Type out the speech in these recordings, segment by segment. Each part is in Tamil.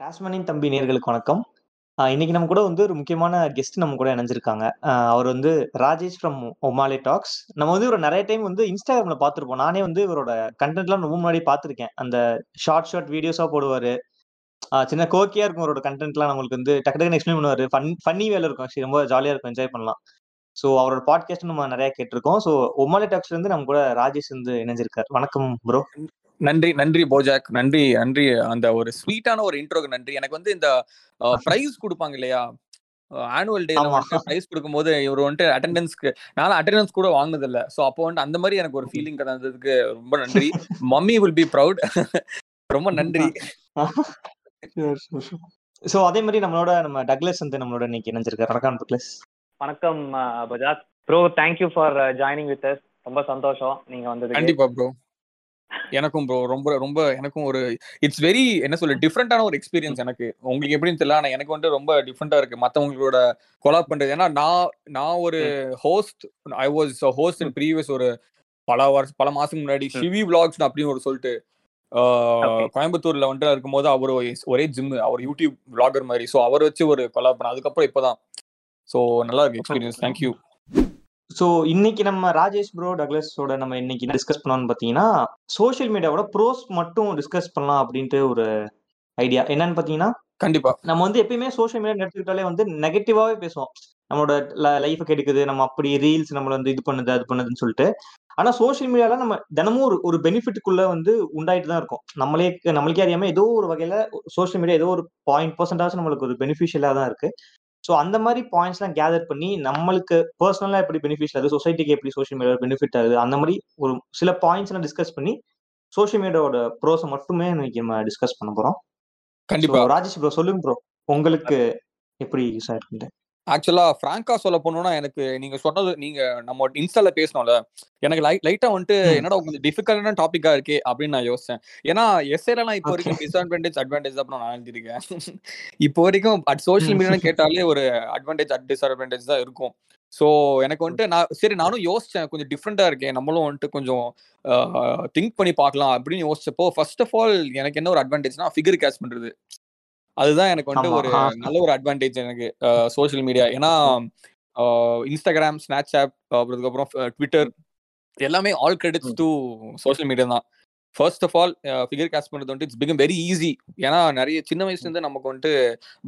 டாஸ்மனின் தம்பி நேர்களுக்கு வணக்கம். இன்னைக்கு நம்ம கூட வந்து ஒரு முக்கியமான கெஸ்ட் நம்ம கூட இணைஞ்சிருக்காங்க. அவர் வந்து ராஜேஷ் ஃப்ரம் ஒமாலே டாக்ஸ். நம்ம வந்து ஒரு நிறைய டைம் வந்து இன்ஸ்டாகிராம்ல பார்த்துருப்போம் நானே வந்து இவரோட கண்டென்ட்லாம் ரொம்ப முன்னாடி பார்த்துருக்கேன் அந்த ஷார்ட் ஷார்ட் வீடியோஸா போடுவாரு. சின்ன கோக்கியா இருக்கும் அவரோட கண்டென்ட்லாம் நம்மளுக்கு வந்து டக்கு டக்குன்னு எக்ஸ்பிளைன் பண்ணுவாரு. ஃபன் ஃபன்னி வேல இருக்கும். ரொம்ப ஜாலியா இருக்கும். என்ஜாய் பண்ணலாம். ஸோ அவரோட பாட்காஸ்ட் நம்ம நிறைய கேட்டுருக்கோம். ஸோ ஒமாலே டாக்ஸ்லேருந்து நம்ம கூட ராஜேஷ் வந்து இணைஞ்சிருக்காரு. வணக்கம் ப்ரோ. நன்றி, நன்றி போஜாக். நன்றி, நன்றி. அந்த ஒரு ஸ்வீட்டான ஒரு இன்ட்ரோக்கு நன்றி. எனக்கு வந்து இந்த பிரைஸ் குடுப்பாங்க இல்லையா? ஆனுவல். வந்துட்டு பிரைஸ் குடுக்கும்போது இவரு வந்துட்டு அட்டெண்டன்ஸ்க்கு நான்லாம் அட்டெண்டன்ஸ் கூட வாங்குனதில்ல. ஸோ அப்போ வந்துட்டு அந்த மாரி எனக்கு ஒரு ஃபீலிங் தந்ததுக்கு ரொம்ப நன்றி. Mummy will be proud. ரொம்ப நன்றி. ஸோ அதே மாரி நம்மளோட நம்ம டக்ளஸ் வந்து நம்மளோட இன்னைக்கு இணைஞ்சிருக்காரு. வணக்கம். வணக்கம் அ Bajaj. Bro thank you for joining with us. ரொம்ப சந்தோஷம் நீங்க வந்ததுக்கு. கண்டிப்பா ப்ரோ. எனக்கும் ப்ரோ. ரொம்ப ரொம்ப எனக்கும் ஒரு இட்ஸ் வெரி என்ன சொல்ல டிஃபரண்டான ஒரு எக்ஸ்பீரியன்ஸ் எனக்கு. உங்களுக்கு எப்படின்னு தெரியல. ஆனா எனக்கு வந்துட்டு ரொம்ப டிஃபரண்டா இருக்கு. மத்தவங்களோட கொலாப் பண்றது. ஏன்னா நான் நான் ஒரு. Host I was host in. Previous ஒரு பல வருஷ பல மாசம் முன்னாடி. ஷிவி விளாக்ஸ் அப்படின்னு ஒரு சொல்லிட்டு. கோயம்புத்தூர்ல வந்துட்டு இருக்கும்போது அவரு ஒரே ஜிம் அவர் யூடியூப் விளாகர் மாரி. ஸோ அவர வச்சு ஒரு கொலாப் பண்ணேன். அதுக்கப்புறம் இப்பதான். ஸோ நல்லா இருக்கு எக்ஸ்பீரியன்ஸ். Thank you. ஸோ இன்னைக்கு நம்ம ராஜேஷ் ப்ரோ, டக்ளஸோட நம்ம இன்னைக்கு என்ன டிஸ்கஸ் பண்ணலாம்னு பார்த்தீங்கன்னா, சோசியல் மீடியாவோட ப்ரோஸ் மட்டும் டிஸ்கஸ் பண்ணலாம் அப்படின்ட்டு ஒரு ஐடியா. என்னன்னு பார்த்தீங்கன்னா, கண்டிப்பா. நம்ம வந்து எப்பயுமே சோசியல் மீடியா எடுத்துக்கிட்டாலே வந்து நெகட்டிவாவே பேசுவோம். நம்மளோட லைஃப கெடுக்குது. நம்ம அப்படி ரீல்ஸ் நம்மள வந்து இது பண்ணுது, அது பண்ணுதுன்னு சொல்லிட்டு. ஆனா சோசியல் மீடியால நம்ம தினமும் ஒரு ஒரு பெனிஃபிட்க்குள்ள வந்து உண்டாயிட்டு தான் இருக்கோம். நம்மளே நம்மளுக்கே அறியாம ஏதோ ஒரு வகையில சோசியல் மீடியா ஏதோ ஒரு 0.% ஆச்சும் நம்மளுக்கு ஒரு பெனிஃபிஷியலா தான் இருக்கு. ஸோ அந்த மாரி பாயிண்ட்ஸ்லாம் கேதர் பண்ணி நம்மளுக்கு பெர்சனலா எப்படி பெனிஃபிஷியல் ஆகுது, சொசைட்டிக்கு எப்படி சோசியல் மீடியா பெனிஃபிட் ஆகுது, அந்த மாரி ஒரு சில பாயிண்ட்ஸ்லாம் டிஸ்கஸ் பண்ணி சோசியல் மீடியாவோட ப்ரோஸ மட்டுமே இன்னைக்கு நம்ம டிஸ்கஸ் பண்ண போறோம். ஸோ கண்டிப்பா. ராஜேஷ் ப்ரோ சொல்லுங்க ப்ரோ. உங்களுக்கு எப்படி யூஸ் ஆயிருக்குன்ட்டு? ஆக்சுவலா ஃபிராங்கா சொல்ல போணும்னா எனக்கு நீங்க சொன்னது நீங்க நம்ம இன்ஸ்டால பேசினோம்ல. எனக்கு லை லைட்டா வந்துட்டு. என்னடா கொஞ்சம் டிஃபிகல்ட்டான டாபிக்கா இருக்கே அப்படின்னு நான் யோசிச்சேன். ஏன்னா எஸ்ஸேலலாம் இப்போ ஓகே. வரைக்கும் டிஸ்அட்வான்டேஜ், அட்வான்டேஜ் தான் நான் எழுதியிருக்கேன். இப்போ வரைக்கும் அட் சோசியல் ம். மீடியான்னு கேட்டாலே ஒரு அட்வான்டேஜ், அட் டிஸ்அட்வான்டேஜ் தான் இருக்கும். ஸோ எனக்கு வந்துட்டு நான் சரி நானும் யோசிச்சேன். கொஞ்சம் டிஃபரெண்ட்டா இருக்கே. நம்மளும் வந்துட்டு கொஞ்சம் திங்க் பண்ணி பார்க்கலாம் அப்படின்னு யோசிச்சப்போ, ஃபர்ஸ்ட் ஆஃப் ஆல் எனக்கு என்ன ஒரு அட்வான்டேஜ்னா ஃபிகர் கேட்ச் பண்றது. அதுதான் எனக்கு ஆமா. ஒரு. நல்ல ஒரு அட்வான்டேஜ் எனக்கு அ சோசியல் மீடியா. ஏன்னா அ Instagram, Snapchat அப்புறம் அதுக்கப்புறம் Twitter எல்லாமே all credits. To social media தான். First of all figure catch பண்றது வந்துட்டு இட்ஸ் பிகம் வெரி ஈஸி. ஏன்னா நெறைய சின்ன வயசுல ம். இருந்து நமக்கு வந்துட்டு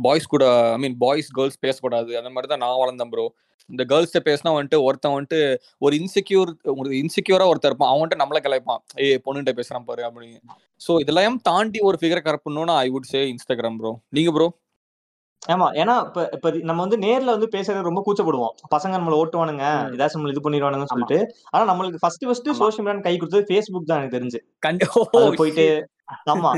பாய்ஸ் கூட ஐ மீன் பாய்ஸ், கேர்ள்ஸ் பேசக்கூடாது. அந்த மாரி தான் நான் வளர்ந்தேன் ப்ரோ. இந்த கேர்ள்ஸ்ட்ட பேசினா வந்துட்டு ஒருத்தன் வந்துட்டு ஒரு இன்செக்யூர் ஒரு இன்செக்யூரா ஒருத்தன் இருப்பான். அவன் வந்துட்டு நம்மள கலாய்ப்பான். "ஏய் பொண்ணுகிட்ட பேசுறான் பாரு" அப்படின்னு. ஸோ இதெல்லாம் தாண்டி ஒரு ஃபிகர கரெக்ட் பண்ணணும்னா I would say Instagram bro. நீங்க ப்ரோ? ஆமா. ஏன்னா இப்ப இப்ப நம்ம வந்து நேர்ல வந்து பேசுறது ரொம்ப கூச்சப்படுவோம். பசங்க நம்மள ஓட்டுவானுங்க. ஏதாச்சும் நம்மள இது பண்ணிருவானுங்கன்னு ஆமா. சொல்லிட்டு. ஆனா நம்மளுக்கு ஃபர்ஸ்ட் ஃபர்ஸ்ட் ஆமா. சோசியல் மீடியான்னு கை குடுத்தது Facebook தான் எனக்கு தெரிஞ்சு. கண்டி ஓ அதுல போயிட்டு. ஆமா.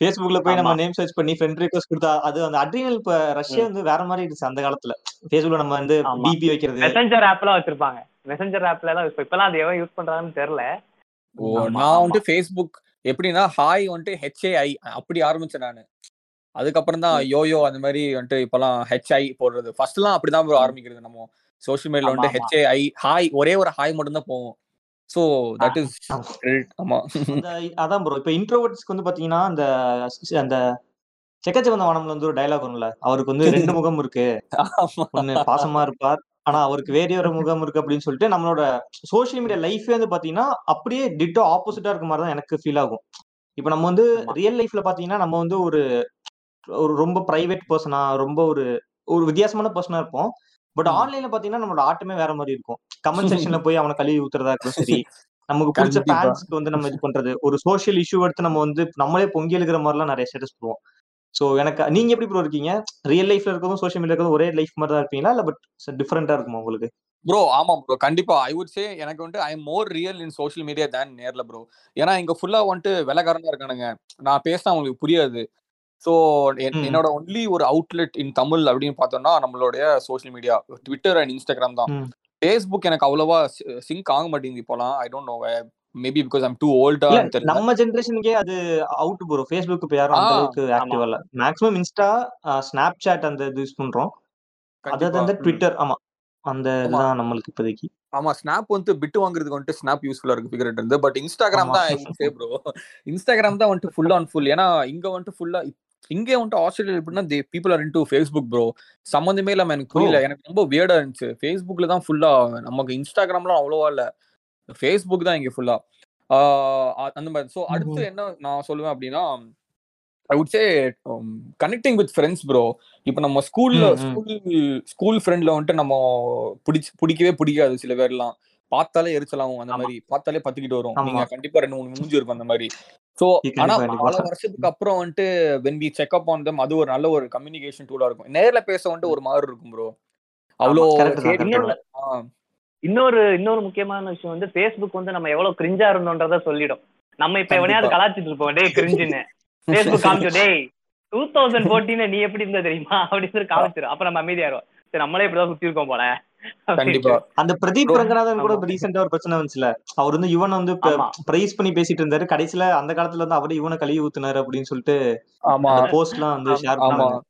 Facebookல போய் நம்ம. நேம் சர்ச் பண்ணி ஃப்ரெண்ட் ரிக்வெஸ்ட் குடுத்தா, அது அந்த அட்ரினல் இப்ப ரஷ்ஷே ம். வந்து வேற மாரி இருந்துச்சு அந்த காலத்துல. Facebookல நம்ம வந்து. டிபி வைக்கிறது. மெசஞ்சர் ஆப்லாம் வச்சிருப்பாங்க. மெசஞ்சர் ஆப்லலாம் இப்ப இப்பலாம் அது எவன் யூஸ் பண்றான்னு தெரியல. நான். வந்துட்டு Facebook எப்படின்னா, ஹாய் வந்துட்டு ஹெச்-ஏ-ஐ அப்படி ஆரம்பிச்சேன் நானு. அதுக்கப்புறம் தான். யோயோ அந்த மாரி வந்துட்டு இப்பலாம் ஹெச்-ஐ போடுறது. ஃபர்ஸ்ட்லாம் அப்படிதான் ப்ரோ. ஆரம்பிக்கிறது நம்ம. சோசியல் மீடியால வந்துட்டு ஆமா. ஹெச்-ஏ-ஐ, ஹாய் ஒரே ஒரு ஹாய் மட்டும் தான். So ah. தட் இஸ் ஆமா. அதான் ப்ரோ. இப்ப இன்ட்ரோவர்ட்ஸ்க்கு வந்து பாத்தீங்கன்னா, அந்த அந்த செக்கச்சிவந்த வானம்ல வந்து ஒரு டயலாக் வரும்ல. அவருக்கு வந்து 2 முகம் இருக்கு. ஒண்ணு பாசமா இருப்பார். ஆனா அவருக்கு வேறு ஒரு முகம் இருக்கு அப்படின்னு சொல்லிட்டு நம்மளோட சோசியல் மீடியா லைஃபே வந்து பாத்தீங்கன்னா, அப்படியே டிட்டோ ஆப்போசிட்டா இருக்க மாரி தான் எனக்கு ஃபீல் ஆகும். இப்ப நம்ம வந்து. ரியல் லைஃப்ல பாத்தீங்கன்னா, நம்ம வந்து ஒரு ஒரு ரொம்ப பிரைவேட் பெர்சனா, ரொம்ப ஒரு ஒரு வித்தியாசமான பெர்சனா இருப்போம். பட். ஆன்லைன்ல பாத்தீங்கன்னா, நம்மளோட ஆட்டமே வேற மாரி இருக்கும். கமெண்ட் செக்ஷன்ல போய் அவன கழுவி ஊத்துறதா இருக்கட்டும் சரி. நமக்கு புடிச்ச. ஃபேன்ஸ்க்கு வந்து நம்ம இது பண்றது. ஒரு சோசியல் இஷ்யூ எடுத்து நம்ம வந்து நம்மளே பொங்கி எழுகிற மாரிலாம் நெறைய ஸ்டேட்டஸ் போடுவோம். சோ எனக்கு நீங்க எப்படி ப்ரோ இருக்கீங்க? ரியல் லைஃப்ல இருக்கிறதும், சோசியல் மீடியா இருக்கிறதும் ஒரே லைஃப் மாரி தான் இருப்பீங்களா? இல்ல பட் டிஃபரெண்ட்டா இருக்குமா உங்களுக்கு? ப்ரோ ஆமா ப்ரோ. கண்டிப்பா. ஐ வுட் சே எனக்கு வந்துட்டு I more real in social media then நேர்ல ப்ரோ. ஏன்னா இங்க ஃபுல்லா வந்துட்டு வெலக்காரனா இருக்கானுங்க. நான் பேசினா அவங்களுக்கு புரியாது. ஸோ. என்னோட ஒன்லி ஒரு அவுட்லெட் இன் தமிழ் அப்படின்னு பார்த்தோம்னா, நம்மளுடைய சோசியல் மீடியா Twitter அண்ட் Instagram தான். Facebook எனக்கு அவ்வளவா சிங்க் ஆக மாட்டேங்குது இப்போலாம். I don't know maybe because I am too தெரியல. நம்ம ஜெனரேஷனுக்கே அது அவுட் ப்ரோ. Facebook இப்ப யாரும். அந்த அளவுக்கு. ஆக்டிவா இல்ல. மேக்ஸிமம் Insta, அ Snapchat அந்த இது யூஸ் பண்றோம். தட் ம். Twitter ஆமா. அந்த. இதுதான் நம்மளுக்கு இப்போதைக்கு. ஆமா. ஸ்னாப் வந்து பிட் வாங்குறதுக்கு வந்துட்டு ஸ்னாப் யூஸ்ஃபுல்லா இருக்கு ஃபிகர்ட்ட இருந்து. பட் ஆமா. தான் ப்ரோ. Instagram தான் வந்துட்டு ஃபுல் ஆன் ஃபுல். ஏன்னா இங்க வந்துட்டு ஃபுல்லா இங்கே வந்துட்டு ஆஸ்திரேலியா எப்படின்னா they people are into Facebook bro சம்மந்தமே இல்லாம எனக்கு புரியல. எனக்கு ரொம்ப வியர்டா இருந்துச்சு. ஃபேஸ்புக்ல தான் ஃபுல்லா நமக்கு இன்ஸ்டாகிராம்லாம் அவ்வளோவா இல்ல. ஃபேஸ்புக் தான் இங்க ஃபுல்லா அந்த மாதிரி. ஸோ அடுத்து என்ன நான் சொல்லுவேன் அப்படின்னா I would say connecting with friends bro இப்போ நம்ம ஸ்கூல்ல. ஸ்கூல் ஸ்கூல் ஃப்ரெண்ட்ல வந்துட்டு நம்ம பிடிச்சு பிடிக்கவே பிடிக்காது சில பேர்லாம். பார்த்தாலே எரிச்சலாகும் அந்த. மாதிரி பார்த்தாலே பத்திக்கிட்டு வரும். நீங்க கண்டிப்பா ரெண்டு மூணு மூஞ்சி இருக்கும் அந்த மாதிரி. சோ ஆனா. பல வருஷத்துக்கு அப்புறம் வந்துட்டு when we check up on them அது ஒரு நல்ல ஒரு கம்யூனிகேஷன் டூலா இருக்கும். நேர்ல பேச வந்துட்டு ஒரு மாதிரி இருக்கும் ப்ரோ அவ்வளோ இன்னொரு இன்னொரு முக்கியமான விஷயம் வந்து ஃபேஸ்புக் வந்து நம்ம எவ்வளவு கிரிஞ்சா இருந்தோன்றத சொல்லிடும். நம்ம இப்ப எவனையாவது. கலாச்சிட்டு இருப்போம். டேய் கிரிஞ்சுன்னு ஃபேஸ்புக் காமிச்சு டேய் டூ தௌசண்ட் ஃபோர்டீன் நீ எப்படி இருந்த தெரியுமா? அப்படின்னு சொல்லி காமிச்சிடும் அப்புறம் நம்ம அமைதியாயிரும் சரி நம்மளே இப்படிதான் சுத்தி இருக்கோம் போல. கண்டிப்பா. அந்த பிரதீப் ரங்கநாதன் கூட ஆமா. ரீசெண்டா ஒரு பிரச்சனை வந்துச்சுல. அவர் வந்து யுவன் வந்து. பிரைஸ் பண்ணி பேசிட்டு இருந்தாரு. கடைசியில அந்த காலத்துல வந்து அவரு இவனை கழுவி ஊத்துனாரு அப்படின்னு சொல்லிட்டு ஆமா. அந்த போஸ்ட் எல்லாம் வந்து. ஷேர் ஆமா பண்ணாங்க.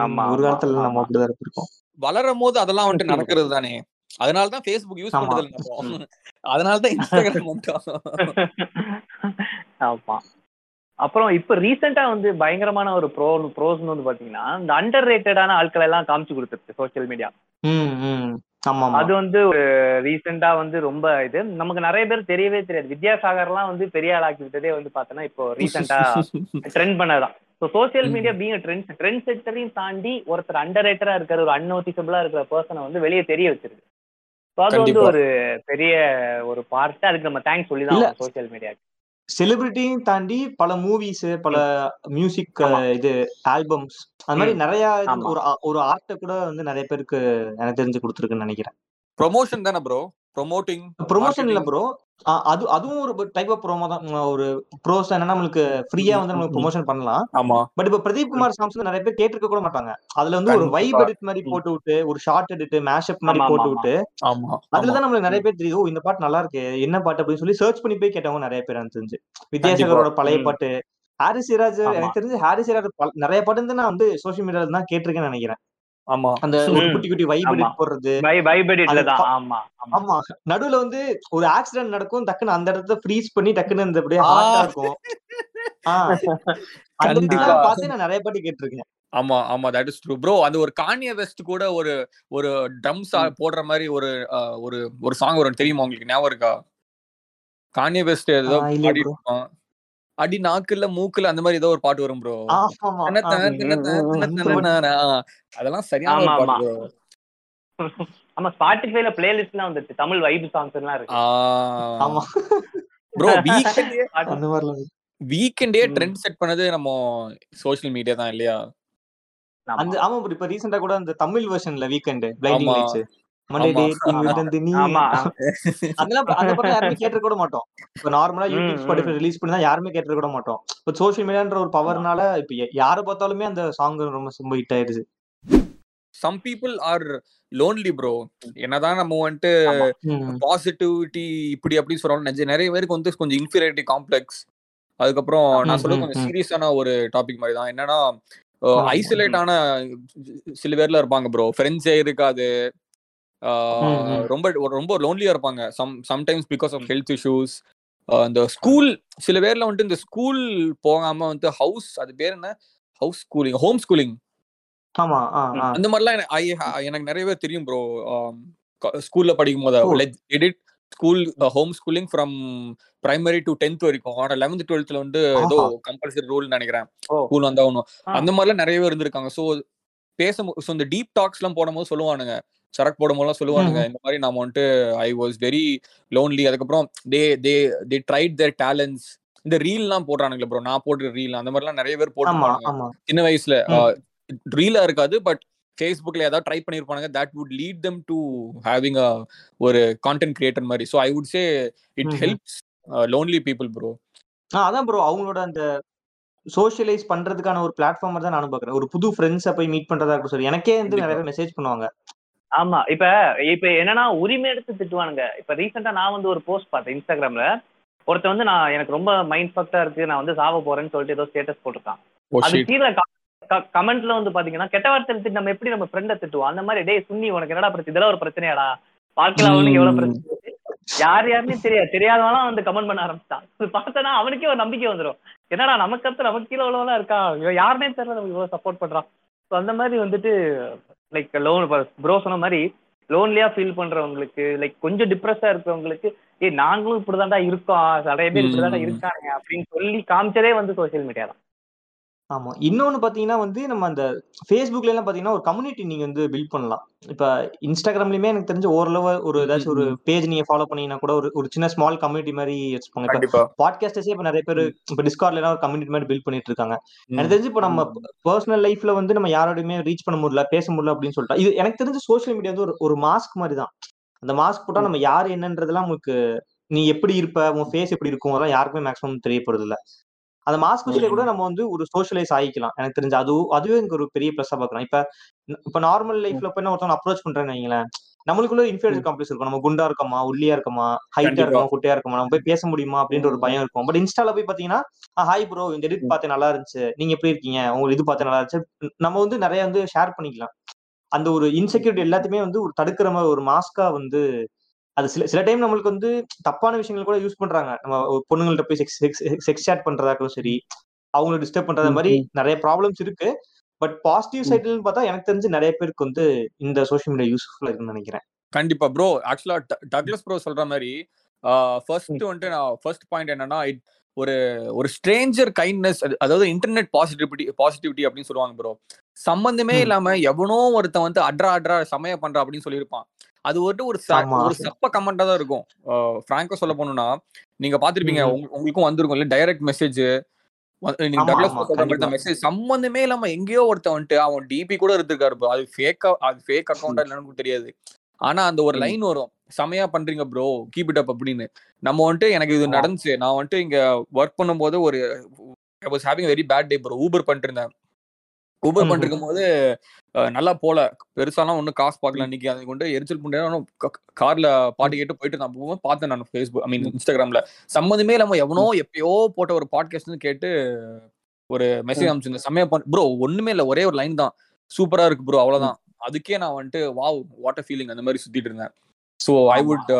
ஆமா, ஒரு காலத்துல நம்ம. அப்படிதான் இருந்திருக்கோம். வளரும் போது அதெல்லாம் வந்துட்டு நடக்கிறது தானே. அதனால தான் ஃபேஸ்புக் யூஸ் ஆமா. பண்றது இல்லை நம்ம அதனால தான் இன்ஸ்டாகிராம் ஆமா. அப்புறம் இப்ப ரீசெண்டா வந்து பயங்கரமான ஒரு ப்ரோ ப்ரோஸ்னு வந்து பாத்தீங்கன்னா இந்த அண்டர் ரேட்டடான ஆட்களை எல்லாம் காமிச்சு கொடுத்துருக்கு சோஷியல் மீடியா அது வந்து ஒரு ரீசெண்டா வந்து ரொம்ப இது. நமக்கு நிறைய பேர் தெரியவே தெரியாது. வித்யாசாகர்லாம் வந்து பெரிய ஆளாக்கி விட்டதே வந்து பார்த்தோன்னா இப்போ ரீசெண்டா ட்ரெண்ட் பண்ணதான். So social. Media being trend trend செட்டரையும் தாண்டி ஒருத்தர் அண்டர் ரேட்டரா இருக்கிற ஒரு அன்னோட்டிசபிளா இருக்கிற பர்சனை வந்து வெளியே தெரிய வச்சிருக்கு. ஸோ அது வந்து. ஒரு பெரிய ஒரு பார்ட் அதுக்கு நம்ம தேங்க்ஸ் சொல்லி இல்ல. தான் சோசியல் மீடியா செலிபிரிட்டியும் தாண்டி பல மூவிஸ் பல மியூசிக். இது ஆல்பம்ஸ் அது மாதிரி. நிறைய. ஒரு ஒரு ஆர்ட்டை கூட வந்து நிறைய பேருக்கு எனக்கு தெரிஞ்சு கொடுத்துருக்குன்னு நினைக்கிறேன் ப்ரொமோஷன் தானே ப்ரோ ப்ரொமோட்டிங் ப்ரொமோஷன் இல்ல ப்ரோ அது அதுவும் ஒரு டைப் ஆஃப் ப்ரோமோ தான். ஒரு ப்ரோஸ் என்னன்னா நம்மளுக்கு ஃப்ரீயா வந்து நம்மளுக்கு ப்ரொமோஷன் பண்ணலாம். ஆமா. பட் இப்ப பிரதீப் குமார் சாங்ஸ் வந்து நிறைய பேர் கேட்டிருக்க கூட மாட்டாங்க. அதுல வந்து ஒரு வைப். எடிட் மாதிரி போட்டு விட்டு ஒரு ஷார்ட் எடிட் மேஷப் மாதிரி போட்டு விட்டு அதுலதான் நம்மளுக்கு நிறைய பேர் தெரியும் இந்த பாட்டு நல்லா இருக்கு என்ன பாட்டு? அப்படின்னு சொல்லி சர்ச் பண்ணி போய் கேட்டவங்க நிறைய பேர் எனக்கு தெரிஞ்சு. வித்யாசாகரோட பழைய. பாட்டு ஹாரிஸ் சிராஜ். எனக்கு தெரிஞ்சு ஹாரிஸ் சிராஜ் நிறைய பாட்டு வந்து நான் வந்து சோஷியல் மீடியால தான் கேட்டிருக்கேன்னு நினைக்கிறேன். ஆமா. அந்த. குட்டி குட்டி வைப் போடுறது. ஆமா ஆமா. நடுவுல வந்து ஒரு ஆக்சிடென்ட் நடக்கும் டக்குன்னு அந்த இடத்த ஃப்ரீஸ் பண்ணி டக்குன்னு அப்படியே இருக்கும். அந்த கண்டிப்பா. மாதிரிலாம் பார்த்து நான் நிறைய பாட்டு கேட்டிருக்கேன். ஆமா ஆமா. தட் இஸ் ட்ரூ ப்ரோ அது ஒரு கானிய வெஸ்ட் கூட ஒரு ஒரு ட்ரம்ஸ் போடுற மாதிரி ஒரு ஒரு ஒரு சாங் வரும் தெரியுமா உங்களுக்கு? ஞாபகம் இருக்கா? கானிய வெஸ்ட் ஏதோ ஆ, இல்லையே பாடிட்டு bro. இருப்பான். அடி நாக்குல மூக்குல அந்த மாதிரி ஏதோ ஒரு பாட்டு வரும் ப்ரோ. அதெல்லாம் சரியான பாட்டு. ப்ரோ ஆமா ஸ்பாட்டிஃபைல பிளேலிஸ்ட்லாம் வந்துச்சு தமிழ் வைப் சாங்ஸ் எல்லாம் இருக்கு. ஆமா. ப்ரோ வீக்கெண்டே அந்த வீக்கெண்டே. ட்ரெண்ட் செட் பண்ணது நம்ம சோஷியல் மீடியா தான் இல்லையா. அந்த ஆமா இப்ப ரீசெண்டா கூட அந்த தமிழ் வெர்ஷன்ல வீக்கெண்ட் பிளைண்டிங் கூட மாட்டோம். இப்ப நார்மலா யூடியூப். ஸ்பாட்டிஃபை ரிலீஸ் பண்ணி தான் யாருமே கேட்டிருக்க கூட மாட்டோம். இப்ப சோஷியல் மீடியான்ற ஒரு பவர்னால இப்ப யாரை பார்த்தாலுமே அந்த சாங் ரொம்ப ரொம்ப ஹிட் ஆயிருச்சு some people are lonely bro என்னதான் நம்ம வந்துட்டு. பாசிட்டிவிட்டி இப்படி அப்படி சொல்றோம் நிறைய பேருக்கு வந்து கொஞ்சம் இன்ஃபீரியாரிட்டி காம்ப்ளெக்ஸ் அதுக்கப்புறம் நான் சொல்ல கொஞ்சம். சீரியஸான ஒரு டாபிக் மாதிரி தான். என்னன்னா. ஐசோலேட் ஆன சில பேர்ல இருப்பாங்க ப்ரோ ஃப்ரெண்ட்ஸே இருக்காது. ரொம்ப ரொம்ப லோன்லியா இருப்பாங்க. Some sometimes because of health issues இந்த ஸ்கூல் சில பேர்ல வந்துட்டு இந்த ஸ்கூல் போகாம வந்து ஹவுஸ் அது பேர் என்ன? House schooling home schooling. அந்த மாதிரிலாம் எனக்கு நிறைய பேர் தெரியும் ப்ரோ ஸ்கூல்ல படிக்கும் போது. Edit school home schooling from primary to tenth வரைக்கும். ஆனா லெவன்த் டுவெல்த்ல வந்து ஏதோ. கம்பல்சரி ரூல் நினைக்கிறேன். ஸ்கூல் வந்தாகணும் ஆ. அந்த மாதிரிலாம் நிறைய பேர் இருந்திருக்காங்க. ஸோ பேச ஸோ இந்த டீப் டாக்ஸ் எல்லாம் போடும்போது சொல்லுவானுங்க. சரக்கு போடும்போதெல்லாம் சொல்லுவானுங்க இந்த மாதிரி நாம வந்துட்டு ஐ வாஸ் வெரி லோன்லி அதுக்கப்புறம் they they they tried their talents இந்த ரீல்லாம் போடுறானுங்களே ப்ரோ நான் போடுற ரீல் அந்த மாதிரிலாம் நிறைய பேர் ஆமா சின்ன வயசுல. ரீலா இருக்காது பட் ஃபேஸ்புக்ல ஏதாவது try பண்ணிருப்பானுங்க that would lead them to having a ஒரு கான்டென்ட் கிரியேட்டர் மாதிரி. So I would say it. Helps lonely people bro அதான் ப்ரோ அவங்களோட அந்த சோஷியலைஸ் பண்றதுக்கான ஒரு பிளாட்ஃபார்ம் தான் நானும் பாக்குறேன். ஒரு புது ஃப்ரெண்ட்ஸை போய் மீட் பண்றதா இருக்கும் சரி எனக்கே வந்து நிறைய மெசேஜ் பண்ணுவாங்க. ஆமா இப்ப இப்ப என்னன்னா உரிமை எடுத்து திட்டுவானுங்க. இப்ப ரீசெண்டா நான் வந்து ஒரு போஸ்ட் பார்த்தேன் இன்ஸ்டாகிராம்ல ஒருத்தன் வந்து நான் எனக்கு ரொம்ப மைண்ட் ஃபக்டா இருக்கு நான் வந்து சாவ போறேன்னு சொல்லிட்டு ஏதோ ஸ்டேட்டஸ் போட்டிருக்கான். அது கீழே கமெண்ட்ல வந்து பாத்தீங்கன்னா கெட்ட வார்த்தை திட்டு நம்ம எப்படி நம்ம ஃப்ரெண்டை திட்டுவோம்? அந்த மாதிரி டேய் சுன்னி உனக்கு என்னடா பிரச்சனை? இதெல்லாம் ஒரு பிரச்சனையாடா? வாழ்க்கையில அவனுக்கு எவ்வளவு பிரச்சனை? யார் யாருன்னு தெரியாது. தெரியாதவனா வந்து கமெண்ட் பண்ண ஆரம்பிச்சான் பார்த்தனா அவனுக்கே ஒரு நம்பிக்கை வந்துடும் என்னடா நமக்கு அடுத்து நமக்கு கீழே உள்ளவனா இருக்கா? யாருனே தெரியல நமக்கு இவ்வளவு சப்போர்ட் பண்றான். ஸோ அந்த மாதிரி வந்துட்டு லைக் லோன் ப்ரோ சொன்ன மாதிரி லோன்லியா ஃபீல் பண்றவங்களுக்கு லைக் கொஞ்சம் டிப்ரெஸ்ஸா இருக்கிறவங்களுக்கு ஏய் நாங்களும் இப்படிதான்டா இருக்கோம் நிறைய பேர் இப்படிதான்டா. இருக்காங்க அப்படின்னு சொல்லி காமிச்சதே வந்து சோஷியல் மீடியா தான் ஆமா இன்னொன்னு பாத்தீங்கன்னா வந்து நம்ம அந்த Facebookல எல்லாம் பாத்தீங்கன்னா ஒரு கம்யூனிட்டி நீங்க வந்து பில்ட் பண்ணலாம் இப்ப இன்ஸ்டாகிராம்லயுமே எனக்கு தெரிஞ்ச ஓரளவு ஒரு ம், ஏதாச்சும் ஒரு ம். பேஜ் நீங்க ஃபாலோ பண்ணீங்கன்னா கூட ஒரு ஒரு சின்ன ஸ்மால் கம்யூனிட்டி மாதிரி வச்சுக்கோங்க இப்ப கண்டிப்பா பாட்காஸ்டர்ஸே இப்ப நிறைய பேர் ம். இப்ப எல்லாம் ஒரு கம்யூனிட்டி மாதிரி பில்ட் பண்ணிட்டு இருக்காங்க ம். எனக்கு தெரிஞ்சு இப்ப நம்ம ம். பர்சனல் லைஃப்ல வந்து நம்ம யாரோடையுமே ரீச் பண்ண முடியல பேச முடியல அப்படின்னு சொல்லிட்டா இது எனக்கு தெரிஞ்சு சோஷியல் மீடியா வந்து ஒரு ஒரு மாஸ்க் மாதிரி தான் அந்த மாஸ்க் போட்டா ம். நம்ம யார் என்னன்றதெல்லாம் உங்களுக்கு நீ எப்படி இருப்ப உன் ஃபேஸ் எப்படி இருக்கும் அதெல்லாம் யாருக்குமே மேக்ஸிமம் தெரியப்படுறது இல்ல அந்த மாஸ்க் வச்சுட்டே கூட. நம்ம வந்து ஒரு சோஷியலைஸ் ஆகிக்கலாம் எனக்கு தெரிஞ்சு அது அதுவே எனக்கு ஒரு பெரிய ப்ளஸ்ஸா பார்க்கலாம் இப்ப இப்ப நார்மல். லைஃப்ல போய் நான் ஒருத்தவங்க அப்ரோச் பண்றேன்னு வைங்களேன் நம்மளுக்குள்ள. இன்ஃபீரியர் காம்ப்ளெக்ஸ் இருக்கும் நம்ம குண்டா இருக்கோமா ஒல்லியா இருக்கோமா ஹைட்டா இருக்கோமா குட்டையா இருக்கோமா நம்ம போய் பேச முடியுமா அப்படின்ற ஒரு. பயம் இருக்கும் பட் இன்ஸ்டால போய் பாத்தீங்கன்னா ஹாய் ப்ரோ இந்த எடிட் ம். பார்த்தேன் நல்லா இருந்துச்சு நீங்க எப்படி இருக்கீங்க உங்களுக்கு இது பார்த்தேன் நல்லா இருந்துச்சு நம்ம வந்து நிறைய வந்து ஷேர் பண்ணிக்கலாம் அந்த ஒரு இன்செக்யூரிட்டி எல்லாத்தையுமே வந்து ஒரு தடுக்கிற மாதிரி ஒரு மாஸ்கா வந்து அது சில சில டைம் நம்மளுக்கு வந்து தப்பான விஷயங்கள் கூட யூஸ் பண்றாங்க நம்ம பொண்ணுங்கள்ட்ட போய் செக்ஸ் செக்ஸ் சேட் பண்றதாக்கும் சரி அவங்கள டிஸ்டர்ப் பண்றத. மாதிரி. நிறைய ப்ராப்ளம்ஸ் இருக்கு பட் பாசிட்டிவ். சைடுன்னு பார்த்தா எனக்கு தெரிஞ்சு நிறைய பேருக்கு வந்து இந்த சோஷியல் மீடியா யூஸ்ஃபுல்லா இருக்குன்னு நினைக்கிறேன் கண்டிப்பா ப்ரோ ஆக்சுவலா டக்ளஸ் ப்ரோ சொல்ற மாதிரி. ஃபர்ஸ்ட் வந்துட்டு நான் ஃபர்ஸ்ட் பாயிண்ட் என்னன்னா it- ஒரு ஒரு ஸ்ட்ரேஞ்சர் கைண்ட்னஸ் அதாவது இன்டர்நெட் பாசிட்டிவிட்டி பாசிட்டிவிட்டி அப்படின்னு சொல்லுவாங்க ப்ரோ சம்பந்தமே. இல்லாம எவனோ ஒருத்தன் வந்து அட்ரா அட்ரா சமய பண்றா அப்படின்னு சொல்லியிருப்பான் அது வந்துட்டு ஒரு ஒரு சப்ப கமெண்டா தான் இருக்கும். ஃப்ராங்கா சொல்ல போனோம்னா நீங்க பாத்திருப்பீங்க உங்களுக்கும் வந்திருக்கும் இல்ல டைரக்ட் மெசேஜ் மெசேஜ் சம்பந்தமே இல்லாம எங்கேயோ ஒருத்தன் வந்துட்டு அவன் டிபி கூட இருந்திருக்காரு. அது ஃபேக்கா அது ஃபேக் அக்கௌண்டா இல்லைன்னு தெரியாது. ஆனா அந்த ஒரு. லைன் வரும். செமையா பண்றீங்க ப்ரோ கீப் இட் அப் அப்படின்னு. நம்ம வந்துட்டு எனக்கு இது. நடந்துச்சு. நான் வந்துட்டு இங்க ஒர்க் பண்ணும்போது ஒரு I was having very bad day bro Uber பண்ணிட்டு இருந்தேன். ஊபர் ம். பண்ணிட்டு இருக்கும்போது அஹ், நல்லா போல பெருசாலாம் ஒன்றும் காசு பார்க்கல. இன்னைக்கு அதை கொண்டு எரிச்சல் பண்ணி கார்ல பாட்டு கேட்டு போயிட்டு நான் போகும்போது பார்த்தேன் நான் ஃபேஸ்புக் ஐ மீன். இன்ஸ்டாகிராம்ல சம்மந்தமே இல்லாம எவனோ. எப்பயோ போட்ட ஒரு பாட்காஸ்ட்னு கேட்டு ஒரு மெசேஜ். அனுப்பிச்சிருந்தேன் செம்மையா ப்ரோ ஒண்ணுமே இல்ல ஒரே ஒரு லைன் தான் சூப்பரா இருக்கு ப்ரோ. அவ்வளவுதான் அதுக்கே நான் வந்துட்டு வாவ் வாட் ஃபீலிங் அந்த மாதிரி சுத்திட்டு இருந்தேன் ஸோ ஐ. வுட்